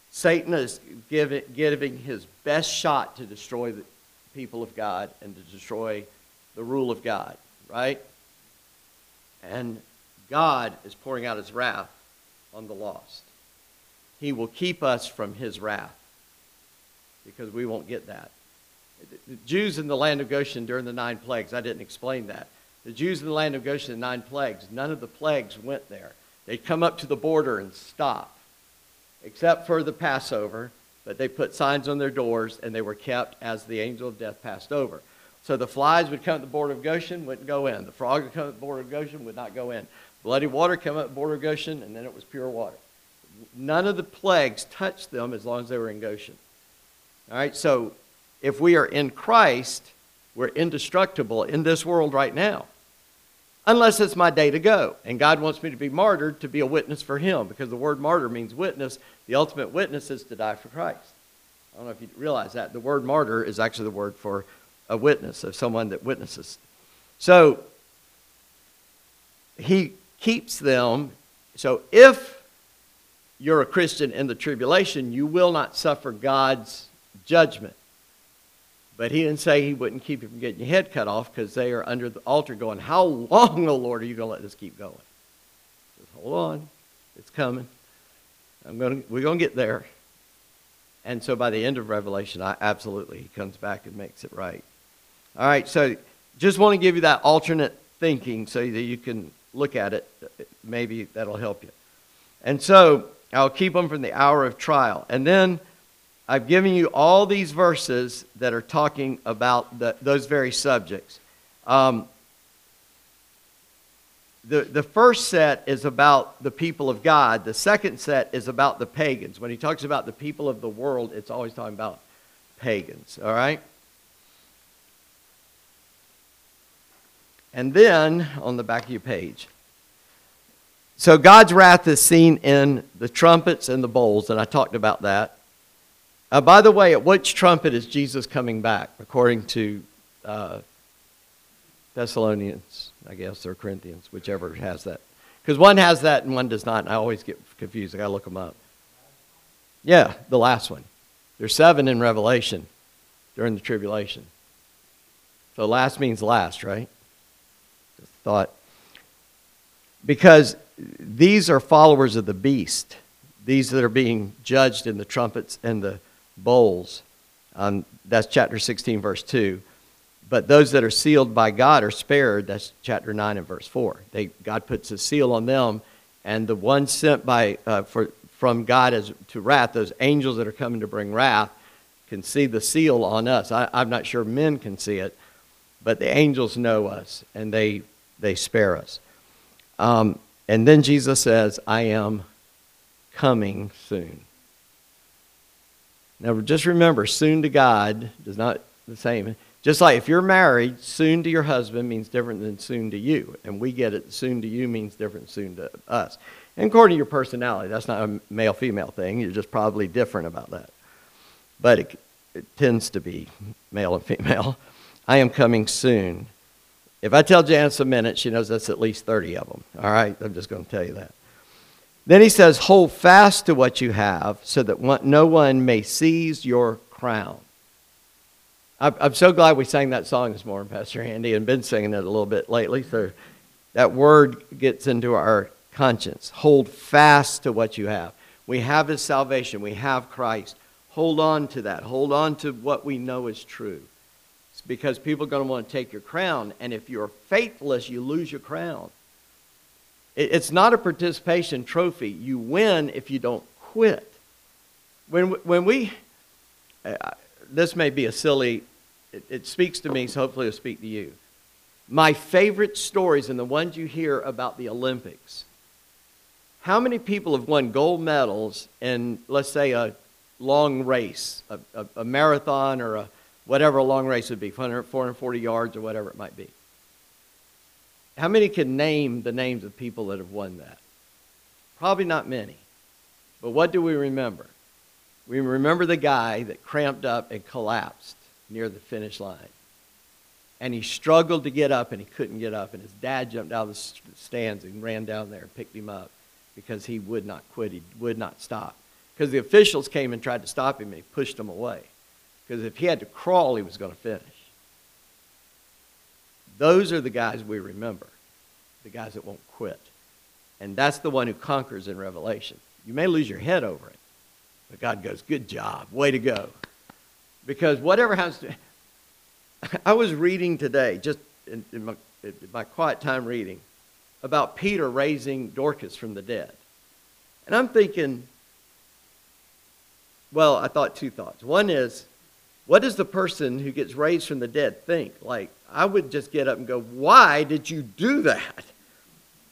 Satan is giving, giving his best shot to destroy the people of God and to destroy the rule of God, right? And God is pouring out his wrath on the lost. He will keep us from his wrath because we won't get that. The Jews in the land of Goshen during the nine plagues, I didn't explain that. The Jews in the land of Goshen, the nine plagues, none of the plagues went there. They'd come up to the border and stop except for the Passover, but they put signs on their doors and they were kept as the angel of death passed over. So the flies would come at the border of Goshen, wouldn't go in. The frog would come at the border of Goshen, would not go in. Bloody water at the border Goshen, and then it was pure water. None of the plagues touched them as long as they were in Goshen. All right, so if we are in Christ, we're indestructible in this world right now. Unless it's my day to go. And God wants me to be martyred to be a witness for Him because the word martyr means witness. The ultimate witness is to die for Christ. I don't know if you realize that. The word martyr is actually the word for a witness, of someone that witnesses. So, He keeps them. So, if you're a Christian in the tribulation, you will not suffer God's judgment. But he didn't say he wouldn't keep you from getting your head cut off because they are under the altar going, How long, O oh Lord, are you going to let this keep going? Says, Hold on, it's coming. I'm going to, we're going to get there. And so by the end of Revelation, I, absolutely, he comes back and makes it right. All right, so just want to give you that alternate thinking so that you can look at it. Maybe that'll help you. And so I'll keep them from the hour of trial. And then I've given you all these verses that are talking about the, those very subjects. Um, the, the first set is about the people of God. The second set is about the pagans. When he talks about the people of the world, it's always talking about pagans. All right? And then on the back of your page. So God's wrath is seen in the trumpets and the bowls, and I talked about that. Uh, by the way, at which trumpet is Jesus coming back, according to uh, Thessalonians, I guess, or Corinthians, whichever has that? Because one has that and one does not, and I always get confused. I got to look them up. Yeah, the last one. There's seven in Revelation during the tribulation. So last means last, right? Thought. Because these are followers of the beast. These that are being judged in the trumpets and the bowls. Um, that's chapter 16, verse 2. But those that are sealed by God are spared. That's chapter 9 and verse 4. They, God puts a seal on them, and the ones sent by, uh, for, from God as, to wrath, those angels that are coming to bring wrath, can see the seal on us. I, I'm not sure men can see it, but the angels know us, and they, they spare us. Um, and then Jesus says, I am coming soon. Now, just remember, soon to God does not the same. Just like if you're married, soon to your husband means different than soon to you. And we get it, soon to you means different soon to us. And according to your personality, that's not a male female thing. You're just probably different about that. But it, it tends to be male and female. I am coming soon. If I tell Janice a minute, she knows that's at least 30 of them. All right? I'm just going to tell you that. Then he says, Hold fast to what you have so that no one may seize your crown. I'm so glad we sang that song this morning, Pastor Andy, and been singing it a little bit lately. So that word gets into our conscience. Hold fast to what you have. We have His salvation, we have Christ. Hold on to that. Hold on to what we know is true. Because people are going to want to take your crown, and if you're faithless, you lose your crown. It's not a participation trophy. You win if you don't quit. When, when we, uh, this may be a silly, it, it speaks to me, so hopefully it'll speak to you. My favorite stories and the ones you hear about the Olympics. How many people have won gold medals in, let's say, a long race, a, a, a marathon or a, whatever a long race would be, 440 yards or whatever it might be? How many can name the names of people that have won that? Probably not many. But what do we remember? We remember the guy that cramped up and collapsed near the finish line. And he struggled to get up and he couldn't get up. And his dad jumped out of the stands and ran down there and picked him up because he would not quit. He would not stop. Because the officials came and tried to stop him and he pushed him away. Because if he had to crawl, he was going to finish. Those are the guys we remember, the guys that won't quit. And that's the one who conquers in Revelation. You may lose your head over it, but God goes, Good job, way to go. Because whatever happens to. I was reading today, just in, in, my, in my quiet time reading, about Peter raising Dorcas from the dead. And I'm thinking, well, I thought two thoughts. One is, what does the person who gets raised from the dead think? Like, I would just get up and go, Why did you do that?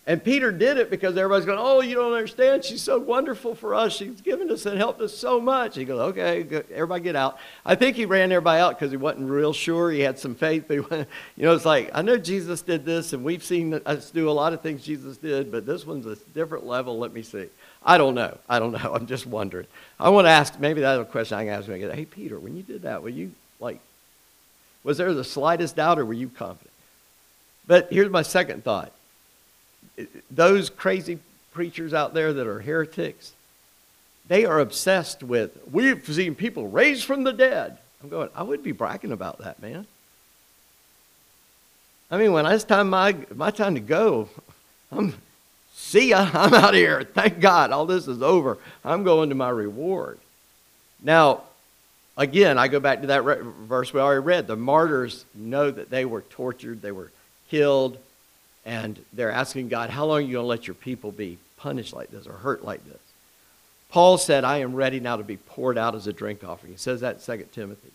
And Peter did it because everybody's going, Oh, you don't understand. She's so wonderful for us. She's given us and helped us so much. He goes, Okay, everybody get out. I think he ran everybody out because he wasn't real sure. He had some faith. But went, you know, it's like, I know Jesus did this, and we've seen us do a lot of things Jesus did, but this one's a different level. Let me see. I don't know. I don't know. I'm just wondering. I want to ask, maybe that's a question I can ask. Hey, Peter, when you did that, were you like, was there the slightest doubt or were you confident? But here's my second thought those crazy preachers out there that are heretics, they are obsessed with, we've seen people raised from the dead. I'm going, I would be bragging about that, man. I mean, when it's time my, my time to go, I'm, see ya, I'm out of here. Thank God, all this is over. I'm going to my reward. Now, again, I go back to that re- verse we already read. The martyrs know that they were tortured, they were killed, and they're asking God, How long are you going to let your people be punished like this or hurt like this? Paul said, I am ready now to be poured out as a drink offering. He says that in 2 Timothy.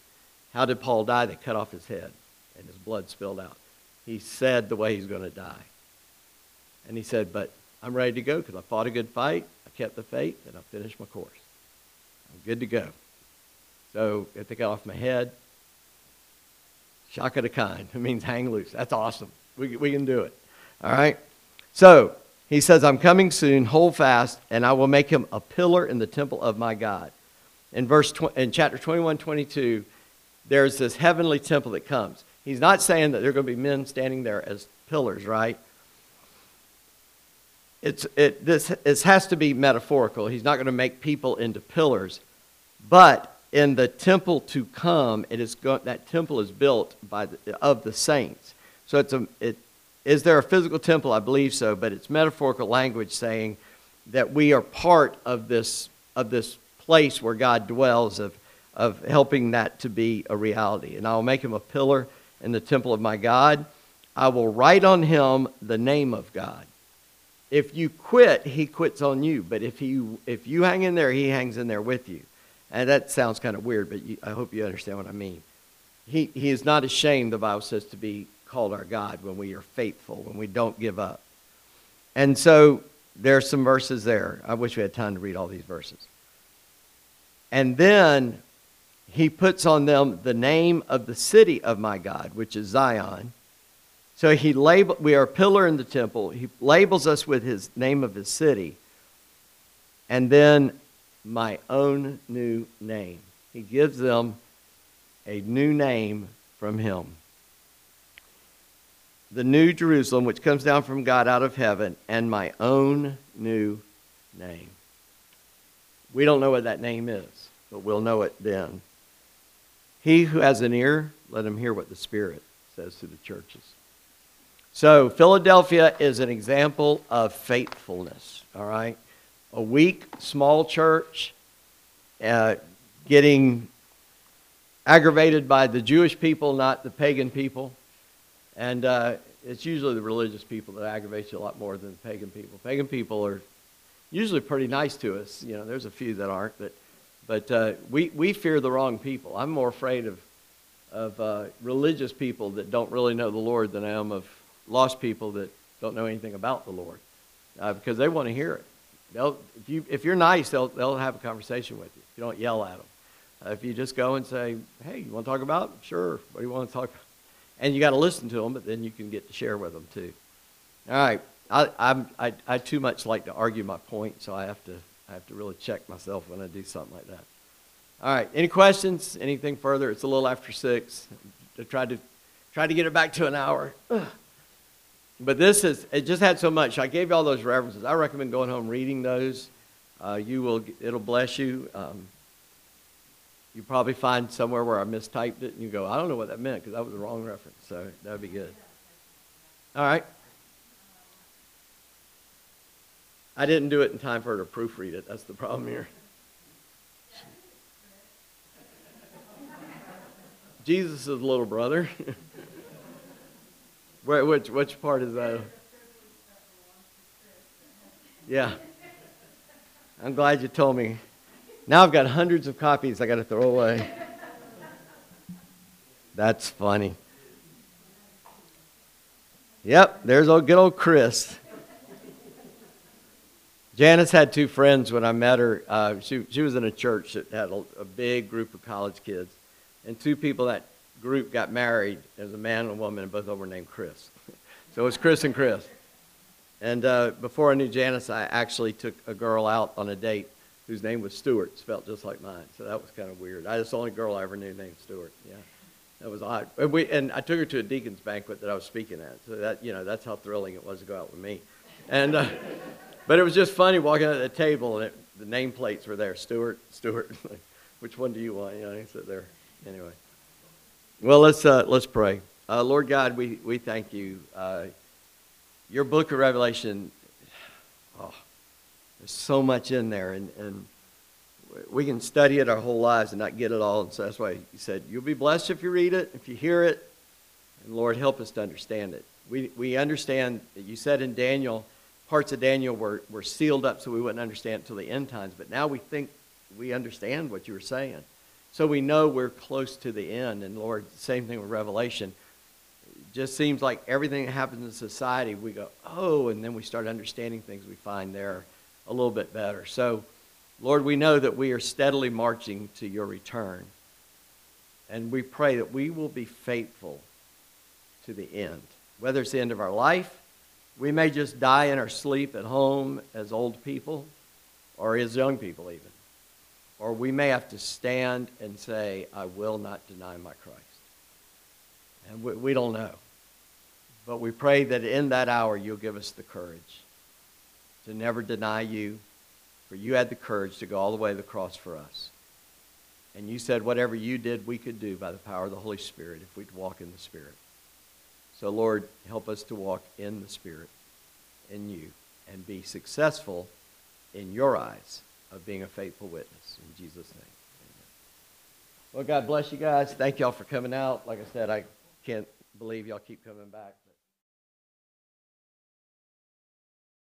How did Paul die? They cut off his head and his blood spilled out. He said the way he's going to die. And he said, But I'm ready to go because I fought a good fight, I kept the faith, and I finished my course. I'm good to go. So they cut off my head, shaka the kind. It means hang loose. That's awesome. We, we can do it. All right? So he says, I'm coming soon, hold fast, and I will make him a pillar in the temple of my God. In, verse tw- in chapter 21, 22, there's this heavenly temple that comes. He's not saying that there are going to be men standing there as pillars, right? It's, it, this, this has to be metaphorical. He's not going to make people into pillars. But in the temple to come, it is go, that temple is built by the, of the saints. So it's a, it, is there a physical temple? I believe so, but it's metaphorical language saying that we are part of this, of this place where God dwells, of, of helping that to be a reality. And I will make him a pillar in the temple of my God. I will write on him the name of God. If you quit, he quits on you. But if, he, if you hang in there, he hangs in there with you. And that sounds kind of weird, but you, I hope you understand what I mean. He, he is not ashamed, the Bible says, to be called our God when we are faithful, when we don't give up. And so there's some verses there. I wish we had time to read all these verses. And then he puts on them the name of the city of my God, which is Zion. So he label, we are a pillar in the temple. He labels us with his name of his city. And then my own new name. He gives them a new name from him. The new Jerusalem, which comes down from God out of heaven, and my own new name. We don't know what that name is, but we'll know it then. He who has an ear, let him hear what the Spirit says to the churches. So, Philadelphia is an example of faithfulness, all right? a weak, small church, uh, getting aggravated by the Jewish people, not the pagan people. And uh, it's usually the religious people that aggravate you a lot more than the pagan people. Pagan people are usually pretty nice to us. You know, there's a few that aren't, but but uh, we we fear the wrong people. I'm more afraid of of uh, religious people that don't really know the Lord than I am of lost people that don't know anything about the Lord, uh, because they want to hear it. They'll, if, you, if you're nice, they'll, they'll have a conversation with you. You don't yell at them. Uh, if you just go and say, hey, you want to talk about? It? Sure. What do you want to talk about? And you got to listen to them, but then you can get to share with them too. All right. I, I'm, I, I too much like to argue my point, so I have to, I have to really check myself when I do something like that. All right. Any questions? Anything further? It's a little after six. I tried to, try to get it back to an hour. Ugh. But this is, it just had so much. I gave you all those references. I recommend going home reading those. Uh, you will, it'll bless you. Um, you probably find somewhere where I mistyped it and you go, I don't know what that meant because that was the wrong reference. So that would be good. All right. I didn't do it in time for her to proofread it. That's the problem here. Jesus' little brother. Which, which part is that? Yeah. I'm glad you told me. Now I've got hundreds of copies I got to throw away. That's funny. Yep, there's old good old Chris. Janice had two friends when I met her. Uh, she, she was in a church that had a, a big group of college kids. And two people that group got married. Was a man and a woman, and both of them were named Chris. so it was Chris and Chris. And uh, before I knew Janice, I actually took a girl out on a date whose name was Stewart, spelled just like mine. So that was kind of weird. I was the only girl I ever knew named Stewart. Yeah, that was odd. And, we, and I took her to a deacon's banquet that I was speaking at. So that you know, that's how thrilling it was to go out with me. And uh, but it was just funny walking out at the table and it, the nameplates were there. Stewart, Stewart. Which one do you want? You know, he said there. Anyway. Well, let's uh, let's pray. Uh, Lord God, we, we thank you. Uh, your book of Revelation, oh, there's so much in there, and, and we can study it our whole lives and not get it all. And so that's why you said, You'll be blessed if you read it, if you hear it. And Lord, help us to understand it. We, we understand that you said in Daniel, parts of Daniel were, were sealed up so we wouldn't understand it until the end times. But now we think we understand what you were saying. So we know we're close to the end. And Lord, same thing with Revelation just seems like everything that happens in society, we go, oh, and then we start understanding things we find there a little bit better. So, Lord, we know that we are steadily marching to your return. And we pray that we will be faithful to the end. Whether it's the end of our life, we may just die in our sleep at home as old people or as young people, even. Or we may have to stand and say, I will not deny my Christ. And we, we don't know. But we pray that in that hour you'll give us the courage to never deny you, for you had the courage to go all the way to the cross for us. And you said whatever you did, we could do by the power of the Holy Spirit if we'd walk in the Spirit. So, Lord, help us to walk in the Spirit, in you, and be successful in your eyes of being a faithful witness. In Jesus' name. Amen. Well, God bless you guys. Thank y'all for coming out. Like I said, I can't believe y'all keep coming back.